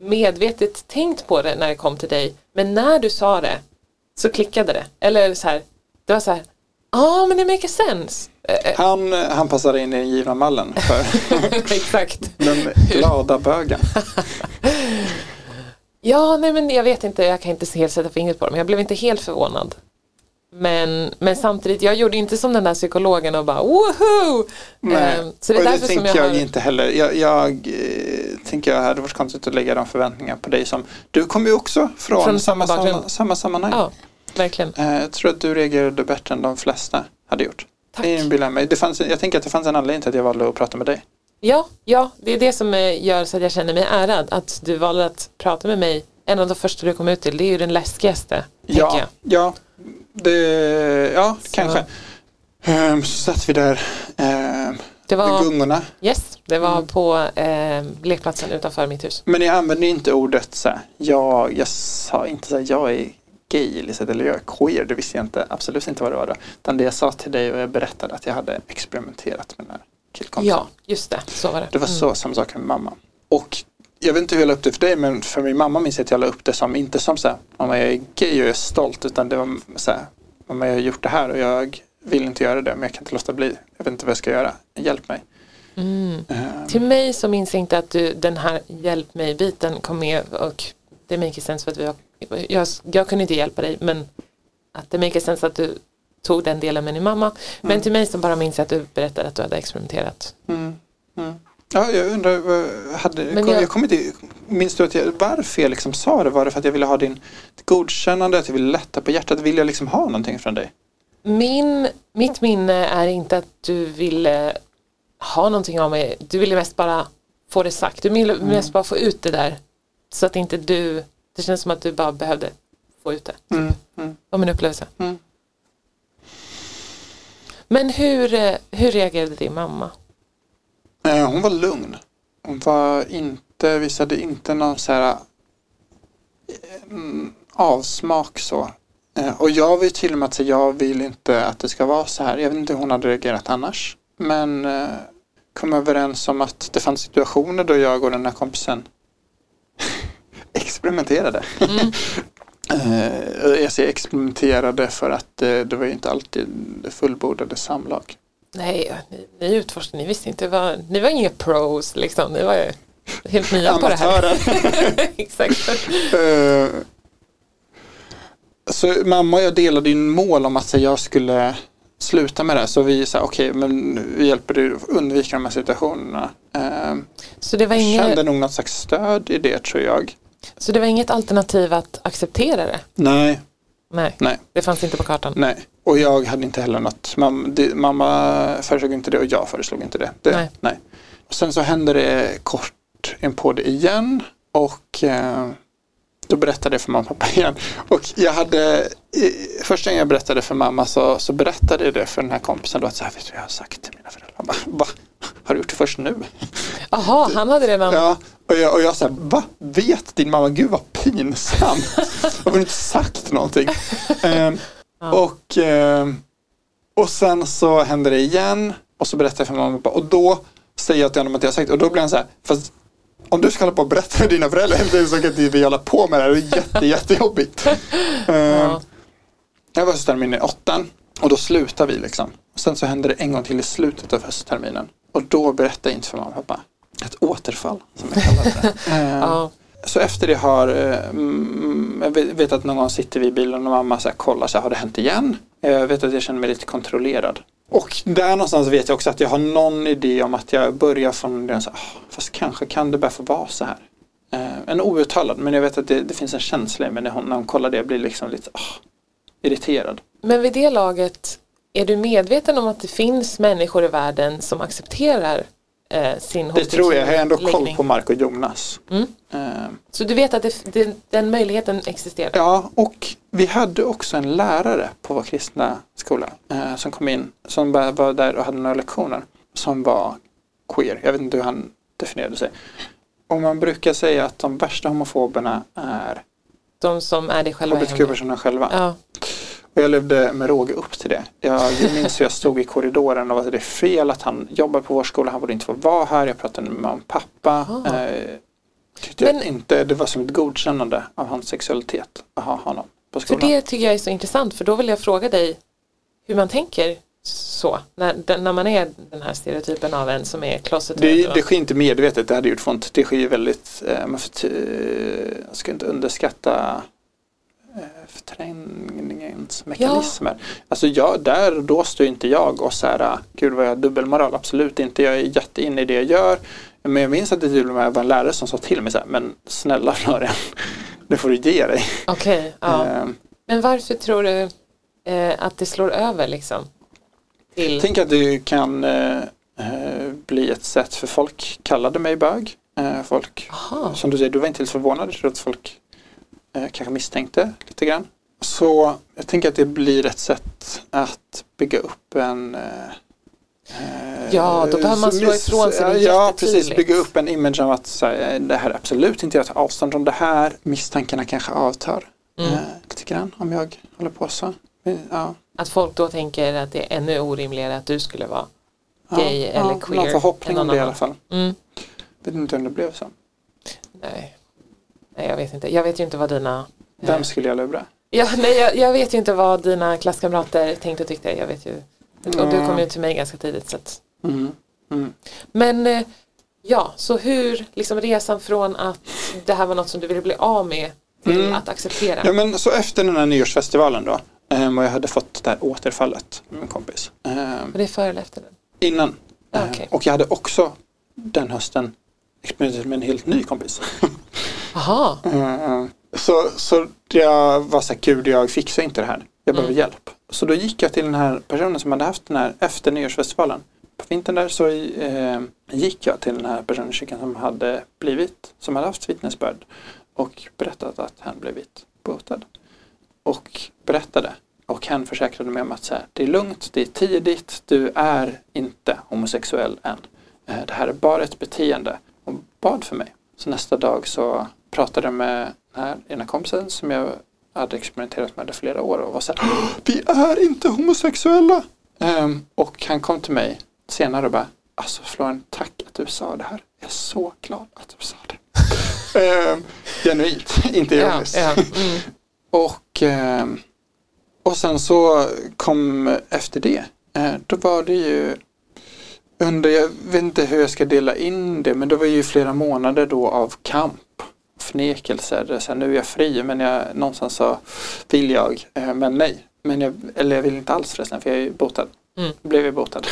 medvetet tänkt på det när det kom till dig. Men när du sa det så klickade det. Eller så här, det var så här, ja ah, men det makes sense. Eh, eh. Han, han passade in i den givna mallen för Exakt. den glada bögen. ja, nej men jag vet inte, jag kan inte helt sätta fingret på det, men jag blev inte helt förvånad. Men, men samtidigt, jag gjorde inte som den där psykologen och bara woho! Nej, um, så det, är och det tänker jag, jag har... inte heller. Jag, jag eh, tänker jag hade varit konstigt att lägga de förväntningar på dig som du kommer ju också från, från samma, samma, samma sammanhang. Ja, verkligen. Uh, jag tror att du reagerade bättre än de flesta hade gjort. Tack. Det inbillar mig. Det fanns, jag tänker att det fanns en anledning till att jag valde att prata med dig. Ja, ja, det är det som eh, gör så att jag känner mig ärad. Att du valde att prata med mig. En av de första du kom ut till, det är ju den läskigaste. Ja, ja det, ja, så. kanske. Um, så satt vi där um, det var, vid gungorna. Yes, det var mm. på eh, lekplatsen utanför mitt hus. Men jag använde inte ordet så här, jag, jag sa inte så här, jag är gay eller jag är queer, det visste jag inte, absolut inte vad det var då. Utan det jag sa till dig och jag berättade att jag hade experimenterat med den här killkompisen. Ja, just det, så var det. Det var mm. så, samma sak med mamma. Och jag vet inte hur jag la upp det för dig men för min mamma minns jag att jag la upp det som inte som så här, mamma jag är gay och jag är stolt utan det var så här, mamma jag har gjort det här och jag vill inte göra det men jag kan inte låta bli. Jag vet inte vad jag ska göra, hjälp mig. Mm. Um. Till mig så minns jag inte att du, den här hjälp mig biten kom med och det makes sense för att vi har, jag, jag kunde inte hjälpa dig men att det makes sense att du tog den delen med din mamma. Mm. Men till mig så bara minns jag att du berättade att du hade experimenterat. Mm. Ja, jag undrar, hade, Men jag, jag kommer inte, minns du att jag, varför jag liksom sa det? Var det för att jag ville ha din godkännande, att jag ville lätta på hjärtat? Vill jag liksom ha någonting från dig? Min, mitt minne är inte att du ville ha någonting av mig. Du ville mest bara få det sagt. Du ville mm. mest bara få ut det där. Så att inte du, det känns som att du bara behövde få ut det. Typ. Mm. Mm. var min upplevelse. Mm. Men hur, eh, hur reagerade din mamma? Eh, hon var lugn. Hon var inte, visade inte någon så här mm, avsmak så. Eh, och jag vill till och med att säga, jag vill inte att det ska vara så här. Jag vet inte hur hon hade reagerat annars. Men eh, kom överens om att det fanns situationer då jag och den här kompisen experimenterade. Mm. jag säger experimenterade för att det var ju inte alltid fullbordade samlag. Nej, ni, ni utforskade, ni visste inte, vad, ni var inga pros liksom, ni var ju helt nya på det här. Exakt. Uh, så mamma och jag delade ju mål om att jag skulle sluta med det. Så vi sa okej, okay, men vi hjälper dig att undvika de här situationerna. Uh, så det var inget... kände nog något slags stöd i det tror jag. Så det var inget alternativ att acceptera det? Nej. Nej, Nej. det fanns inte på kartan? Nej. Och jag hade inte heller något. Mamma, det, mamma föreslog inte det och jag föreslog inte det. det nej. nej. Och sen så hände det kort på det igen. Och eh, då berättade jag för mamma och pappa igen. Och jag hade, i, första gången jag berättade för mamma så, så berättade jag det för den här kompisen då att så här, vet du jag har sagt till mina föräldrar. Bara, Va? Har du gjort det först nu? Jaha, han hade redan... Ja, och jag, och jag sa, va? Vet din mamma? Gud vad pinsamt. Har inte sagt någonting. Um, och, eh, och sen så händer det igen och så berättar jag för mamma och pappa och då säger jag till honom att jag har sagt och då blir han så här, fast om du ska hålla på och berätta för dina föräldrar hela tiden så kan inte vi hålla på med det här, det är jätte, jättejobbigt. Ja. Uh, jag var hösttermin i åttan Och då slutar vi liksom. Och sen så händer det en gång till i slutet av höstterminen. Och då berättar jag inte för mamma och pappa. Ett återfall som jag kallar det. eh, Ja. Så efter det har, eh, mm, jag vet- att någon gång sitter vi i bilen och mamma så här kollar, så här, har det hänt igen? Jag vet att jag känner mig lite kontrollerad. Och där någonstans vet jag också att jag har någon idé om att jag börjar från den så här, ah, fast kanske kan det bara få vara så här. Eh, en outtalad, men jag vet att det, det finns en känsla i mig när hon, när hon kollar det, jag blir liksom lite ah, irriterad. Men vid det laget, är du medveten om att det finns människor i världen som accepterar eh, sin Det tror jag, jag har ändå koll läggning? på Mark och Jonas. Mm. Eh, Så du vet att det, det, den möjligheten existerar? Ja, och vi hade också en lärare på vår kristna skola eh, som kom in, som var där och hade några lektioner, som var queer. Jag vet inte hur han definierade sig. Och man brukar säga att de värsta homofoberna är De som är det själva hbtq-personerna själva. Ja. Och jag levde med råge upp till det. Jag minns hur jag stod i korridoren och var det är fel att han jobbar på vår skola, han borde inte få vara här. Jag pratade med mamma och pappa. Ah. Eh, tyckte Men- inte, det var som ett godkännande av hans sexualitet att ha honom på För skolan. det tycker jag är så intressant för då vill jag fråga dig hur man tänker så när, när man är den här stereotypen av en som är closeted. Det, det sker inte medvetet, det hade gjort ont. Det sker väldigt, eh, man får, t- jag ska inte underskatta eh, förträngningens mekanismer. Alltså jag, där då står inte jag och så här, gud vad jag har dubbelmoral, absolut inte. Jag är jätteinne i det jag gör. Men jag minns att det till och med var en lärare som sa till mig så här, men snälla Florian, nu får du ge dig. Okej, ja. Eh, Men varför tror du eh, att det slår över liksom? Till, Tänk att det kan eh, eh, bli ett sätt för folk kallade mig bög. Eh, folk Aha. Som du säger, du var inte helt förvånad. Jag tror att folk eh, kanske misstänkte lite grann. Så jag tänker att det blir ett sätt att bygga upp en eh, eh, Ja, då behöver man slå ifrån sig det Ja, precis. Bygga upp en image av att så här, det här är absolut inte jag tar avstånd från det här. Misstankarna kanske avtar Mm. eh, lite grann om jag håller på så. Men, Ja, Att folk då tänker att det är ännu orimligare att du skulle vara ja, Gay eller ja, queer Någon förhoppning om det i alla fall. mm. Vet inte om det blev så. nej. Nej, jag vet inte. Jag vet ju inte vad dina Vem skulle jag lura? Ja, nej, jag, jag vet ju inte vad dina klasskamrater tänkte och tyckte. Jag vet ju. Och du kom ju till mig ganska tidigt. Så att. Mm. Mm. Men eh, ja, så hur liksom resan från att det här var något som du ville bli av med till Mm. att acceptera. Ja men så efter den här nyårsfestivalen då och jag hade fått det här återfallet med min kompis. Men det före eller efter den? innan. Ehm, okej. Och jag hade också den hösten experimenterat med en helt ny kompis. Jaha, Ehm, så, så jag var så här, gud jag fixar inte det här. Jag behöver Mm. hjälp. Så då gick jag till den här personen som hade haft den här efter nyårsfestivalen. På vintern där så eh, gick jag till den här personen i kyrkan som hade blivit, som hade haft vittnesbörd och berättat att han blivit botad. Och berättade och han försäkrade mig om att så här, det är lugnt, det är tidigt, du är inte homosexuell än. Eh, Det här är bara ett beteende och bad för mig. Så nästa dag så pratade med den här ena kompisen som jag hade experimenterat med i flera år och var så här, "Åh, vi är inte homosexuella. Ehm, och han kom till mig senare och bara, alltså Florian, tack att du sa det här. Jag är så glad att du sa det. Ehm, genuint, inte ja, ironiskt. ja. Mm. Och, ehm, och sen så kom efter det, eh, då var det ju under, jag vet inte hur jag ska dela in det, men det var ju flera månader då av kamp, förnekelse. Det är så här, nu är jag fri, men jag, någonstans så vill jag, eh, men nej. Men jag, eller jag vill inte alls förresten, för jag är ju botad. Mm. Blev jag botad.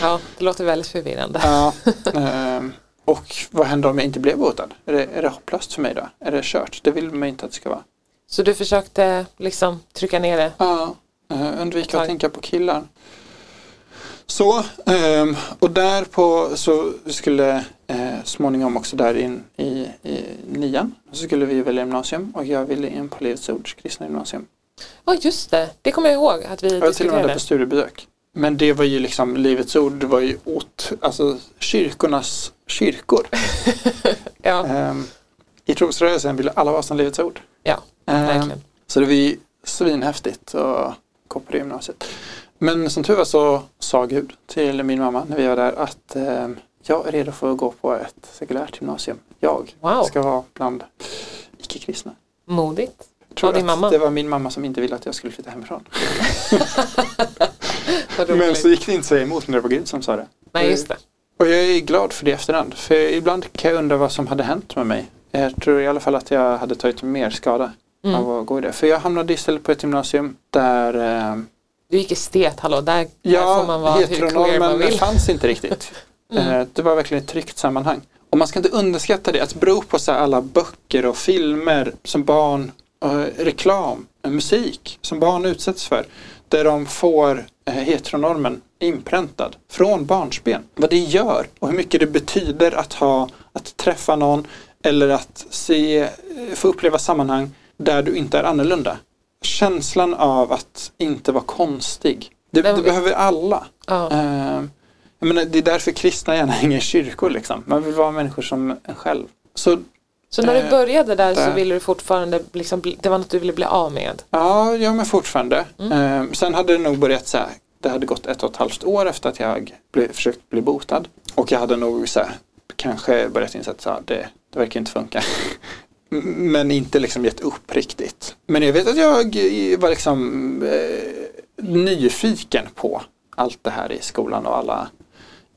ja, det låter väldigt förvirrande. ja, ehm, och vad händer om jag inte blev botad? Är det, är det hopplöst för mig då? Är det kört? Det vill man inte att det ska vara. Så du försökte liksom trycka ner det? Ja, eh, undvika att tänka på killar. Så, ehm, och där på så skulle eh, småningom också där in i, i nian så skulle vi välja gymnasium och jag ville in på Livets Ords kristna gymnasium. Ja, just det. Det kommer jag ihåg att vi Jag var till och med där diskuterade. på studiebesök. Men det var ju liksom Livets Ord, det var ju åt, alltså kyrkornas kyrkor. Ja, Ehm, I trosrörelsen ville alla vara som Livets Ord. ja Ehm, verkligen. Så det var ju svinhäftigt att gå på det gymnasiet. Men som tur var så sa Gud till min mamma när vi var där att eh, jag är redo för att gå på ett sekulärt gymnasium. Jag Wow. ska vara bland icke-kristna. Modigt. tror din att mamma? det var min mamma som inte ville att jag skulle flytta hemifrån. Men så gick det inte att säga emot när det var Gud som sa det. Nej, just det. Och jag är glad för det i efterhand. För ibland kan jag undra vad som hade hänt med mig. Jag tror i alla fall att jag hade tagit mer skada Mm. av att gå i det. För jag hamnade istället på ett gymnasium där eh, Du gick estet, hallå, där, där Ja, får man vara hur queer man heteronormen vill. fanns inte riktigt. Mm. Eh, Det var verkligen ett tryggt sammanhang. Och man ska inte underskatta det, att bero på så alla böcker och filmer som barn, eh, reklam, eh, musik som barn utsätts för. Där de får heteronormen inpräntad från barnsben. Vad det gör och hur mycket det betyder att ha, att träffa någon eller att se, få uppleva sammanhang där du inte är annorlunda. Känslan av att inte vara konstig. Det, det behöver alla. Ja. Eh, jag menar, det är därför kristna gärna hänger i kyrkor. Liksom. Man vill vara människor som en själv. Så Så när du eh, började där så ville du fortfarande, liksom, det var något du ville bli av med? ja, ja men fortfarande. Mm. Eh, sen hade det nog börjat så här. Det hade gått ett och ett halvt år efter att jag blev, försökt bli botad. Och jag hade nog så här, kanske börjat inse att så här, det, det verkar inte funka. Men inte liksom gett upp riktigt. Men jag vet att jag var liksom eh, nyfiken på allt det här i skolan och alla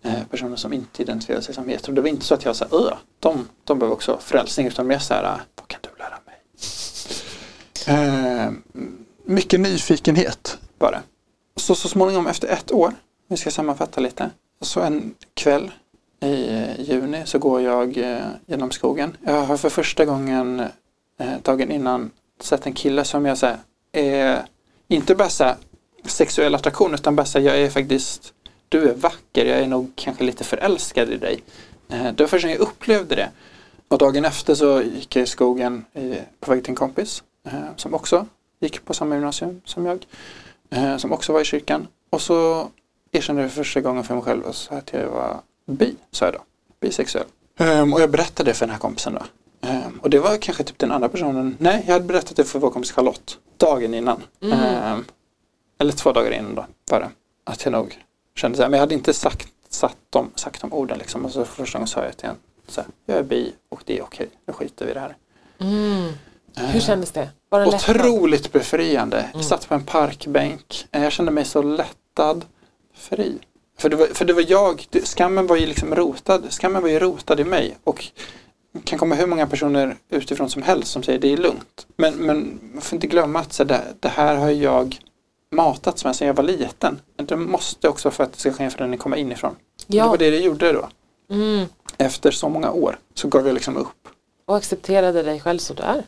Eh, personer som inte identifierar sig som hetero. Det var inte så att jag sa öh, de, de behöver också frälsning utan mer så här, vad kan du lära mig? Eh, mycket nyfikenhet var det. Så, så småningom efter ett år, vi ska sammanfatta lite, så en kväll i eh, juni så går jag eh, genom skogen. Jag har för första gången eh, dagen innan sett en kille som jag säger är inte bara sexuell attraktion utan bara jag är faktiskt du är vacker, jag är nog kanske lite förälskad i dig. Eh, det var första gången jag upplevde det. Och dagen efter så gick jag i skogen på väg till en kompis eh, som också gick på samma gymnasium som jag. Eh, som också var i kyrkan. Och så erkände jag för första gången för mig själv och sa att jag var bi, sa jag då. Bisexuell. Ehm, och jag berättade det för den här kompisen då. Ehm, och det var kanske typ den andra personen. Nej, jag hade berättat det för vår kompis Charlotte. Dagen innan. Mm. Ehm, eller två dagar innan då. Var det. Att jag nog kände så här. Men jag hade inte sagt, satt dem, sagt de orden liksom. Och så för första gången sa jag till en. Så här, jag är bi och det är okej. Nu skiter vi i det här. Mm. Hur Ehm, kändes det? Var det? Otroligt befriande. Mm. Jag satt på en parkbänk. Eh, Jag kände mig så lättad, fri. För det var, för det var jag, skammen var ju liksom rotad, skammen var ju rotad i mig. Och det kan komma hur många personer utifrån som helst som säger det är lugnt. Men, men man får inte glömma att så det, det här har jag matats med sedan jag var liten. Det måste också för att det ska ske en förändring komma inifrån. Det Ja. var det det gjorde då. Mm. Efter så många år så gav jag liksom upp. Och accepterade dig själv som du är.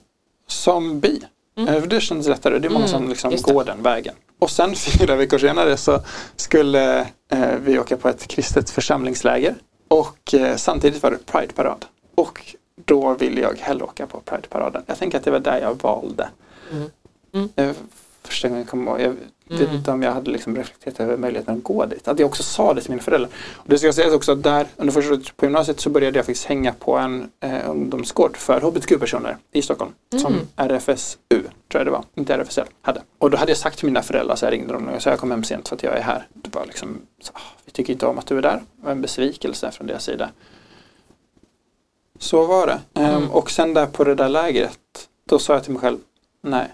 som bi. Mm. Eh, Det kändes lättare. Det är många Mm, som liksom det. går den vägen. Och sen fyra veckor senare så skulle eh, vi åka på ett kristet församlingsläger. Och eh, samtidigt var det Pride-parad. Och då ville jag hellre åka på Pride-paraden. Jag tänker att det var där jag valde. Mm. Mm. Eh, första gången jag kom ihåg. Jag Mm. om jag hade liksom reflekterat över möjligheten att gå dit. Att jag också sa det till mina föräldrar. Och det ska sägas också att där under första året på gymnasiet så började jag faktiskt hänga på en eh, ungdomsgård för hbtq-personer i Stockholm. Som Mm. RFSU, tror jag det var, inte RFSL, hade. Och då hade jag sagt till mina föräldrar, så jag ringde dem och sa jag kom hem sent för att jag är här. Det var liksom, så, ah, vi tycker inte om att du är där. Det var en besvikelse från deras sida. Så var det. Ehm, Mm. och sen där på det där lägret, då sa jag till mig själv, nej,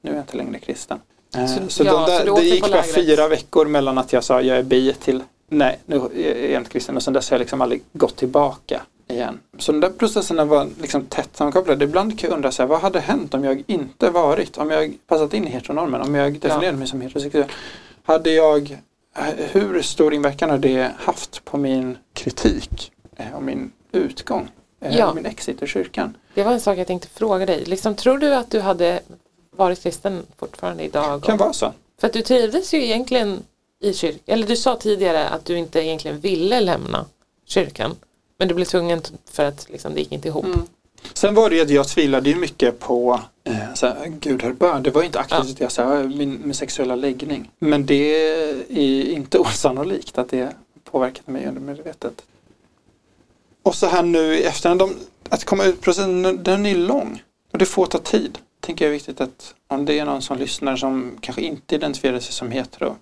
nu är jag inte längre kristen. Eh, Så- så ja, de där, så det gick bara fyra veckor mellan att jag sa jag är bi till nej, nu är jag inte kristen och sen dess har jag liksom aldrig gått tillbaka igen. Så de där processerna var liksom tätt sammankopplade. Ibland kan jag undra så här, vad hade hänt om jag inte varit, om jag passat in i heteronormen, om jag definierade mig som heterosexuell. Hade jag, hur stor inverkan har det haft på min kritik eh, och min utgång? eh, Ja. min exit ur kyrkan? Det var en sak jag tänkte fråga dig. Liksom, tror du att du hade varit kristen fortfarande idag? Kan vara så. För att du trivdes ju egentligen i kyrkan. Eller du sa tidigare att du inte egentligen ville lämna kyrkan. Men du blev tvungen för att liksom, det gick inte ihop. Mm. Sen var det ju att jag tvivlade ju mycket på eh, så här, Gud hör bön. Det var inte aktivt Ja. att jag sa min, min sexuella läggning. Men det är inte osannolikt att det påverkat mig undermedvetet. Och så här nu i efterhand, de, att komma ut processen, den är lång. Och det får ta tid. Tänker jag är viktigt att om det är någon som lyssnar som kanske inte identifierar sig som hetero.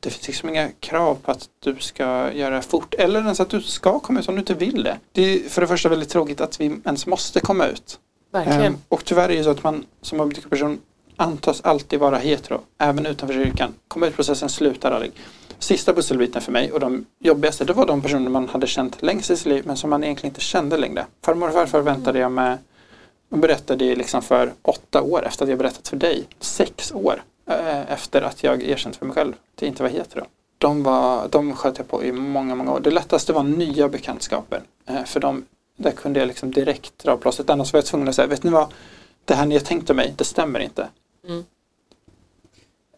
Det finns liksom inga krav på att du ska göra fort. Eller ens att du ska komma ut om du inte vill det. Det är för det första väldigt tråkigt att vi ens måste komma ut. Verkligen. Ehm, och tyvärr är det så att man som hbtq-person antas alltid vara hetero, även utanför kyrkan. Kom ut-processen slutar aldrig. Sista pusselbiten för mig och de jobbigaste, det var de personer man hade känt längst i sitt liv men som man egentligen inte kände längre. Farmor och farfar väntade jag med och berättade liksom för åtta år efter att jag berättat för dig. Sex år eh, efter att jag erkänt för mig själv att jag inte var hetero. De, var, de sköt jag på i många, många år. Det lättaste var nya bekantskaper. Eh, för de, där kunde jag liksom direkt dra plåstret. Annars var jag tvungen att säga, vet ni vad? Det här ni har tänkt om mig, det stämmer inte. Mm.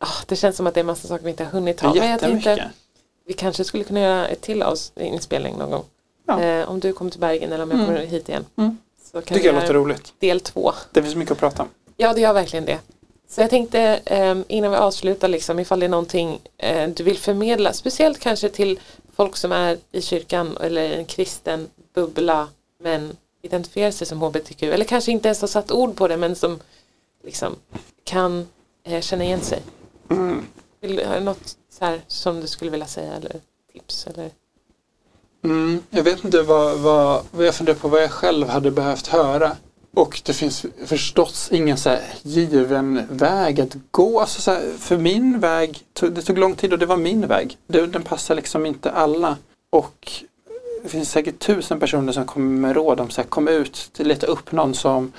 Oh, det känns som att det är massa saker vi inte har hunnit ta. Men jag tänkte vi kanske skulle kunna göra ett till inspelning någon gång. Ja. Eh, om du kommer till Bergen eller om jag mm. kommer hit igen. Mm. Så kan Tycker jag låter roligt. Del två. Det finns mycket att prata om. Ja, det gör verkligen det. Så jag tänkte eh, innan vi avslutar liksom, ifall det är någonting eh, du vill förmedla, speciellt kanske till folk som är i kyrkan eller i en kristen bubbla men identifierar sig som hbtq eller kanske inte ens har satt ord på det men som liksom kan eh, känna igen sig. Mm. Vill, har du något så här, som du skulle vilja säga eller tips? Eller? Mm, jag vet inte vad, vad, vad jag funderar på vad jag själv hade behövt höra. Och det finns förstås ingen så given väg att gå. Alltså så här, för min väg, det tog lång tid och det var min väg. Den passar liksom inte alla. Och det finns säkert tusen personer som kommer med råd om så här, kom ut, leta upp någon som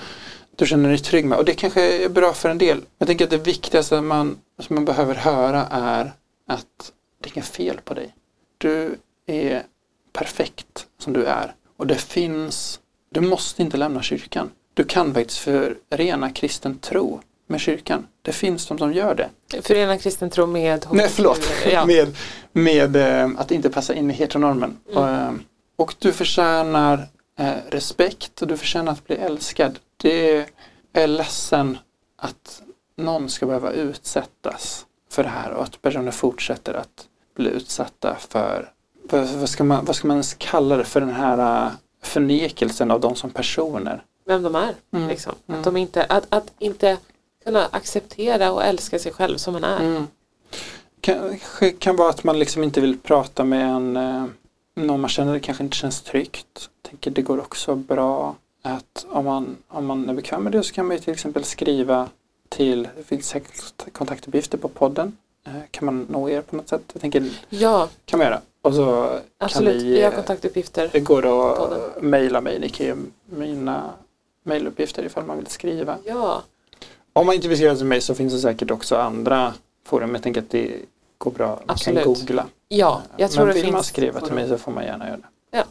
du känner dig trygg med. Och det kanske är bra för en del. Jag tänker att det viktigaste man, som man behöver höra är att det är inget fel på dig. Du är perfekt som du är. Och det finns, du måste inte lämna kyrkan. Du kan faktiskt förena kristen tro med kyrkan. Det finns de som gör det. Förena kristen tro med Nej, förlåt. Ja. med med äh, att inte passa in i heteronormen. Mm. Och, äh, och du förtjänar äh, respekt och du förtjänar att bli älskad. Det är ledsen att någon ska behöva utsättas för det här och att personer fortsätter att bli utsatta för vad, ska man, vad ska man ens kalla det, för den här förnekelsen av dem som personer vem de är. Mm. Liksom. Mm. Att, de inte, att, att inte kunna acceptera och älska sig själv som man är. Mm. Kanske kan vara att man liksom inte vill prata med en eh, någon man känner det kanske inte känns tryggt. Tänker det går också bra att om man, om man är bekväm med det så kan man till exempel skriva till, det finns säkert kontaktuppgifter på podden. Eh, kan man nå er på något sätt? Jag tänker, ja. kan man göra. Och så Absolut, kan vi, vi har kontaktuppgifter. Det går att mejla mig, ni kan ju mina mejluppgifter ifall man vill skriva. Ja. Om man inte vill skriva till mig så finns det säkert också andra forum. Jag tänker att det går bra. Man kan googla. Ja, jag tror Men vill man skriva till mig så får man gärna göra det. Ja.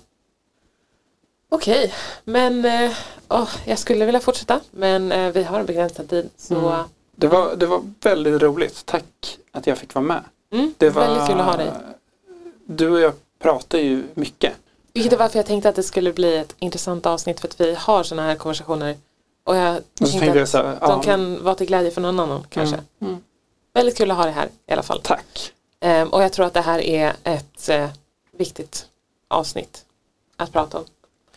Okej, okay. men eh, oh, jag skulle vilja fortsätta men eh, vi har en begränsad tid. Så... Mm. Det, var, det var väldigt roligt. Tack att jag fick vara med. Mm, det var väldigt kul att ha dig. Du och jag pratar ju mycket. Vilket är varför jag tänkte att det skulle bli ett intressant avsnitt för att vi har sådana här konversationer. Och jag och tänkte att så, ja. de kan vara till glädje för någon annan kanske. Mm. Mm. Väldigt kul att ha det här i alla fall. Tack. Um, och jag tror att det här är ett uh, viktigt avsnitt att prata om.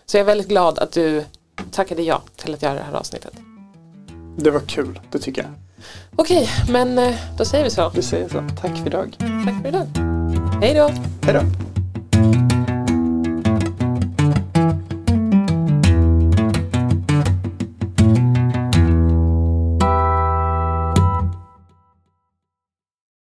Så jag är väldigt glad att du tackade ja till att göra det här avsnittet. Det var kul, det tycker jag. Okej, men uh, då säger vi så. Vi säger så. Tack för idag. Tack för idag. Hej då. Hej då.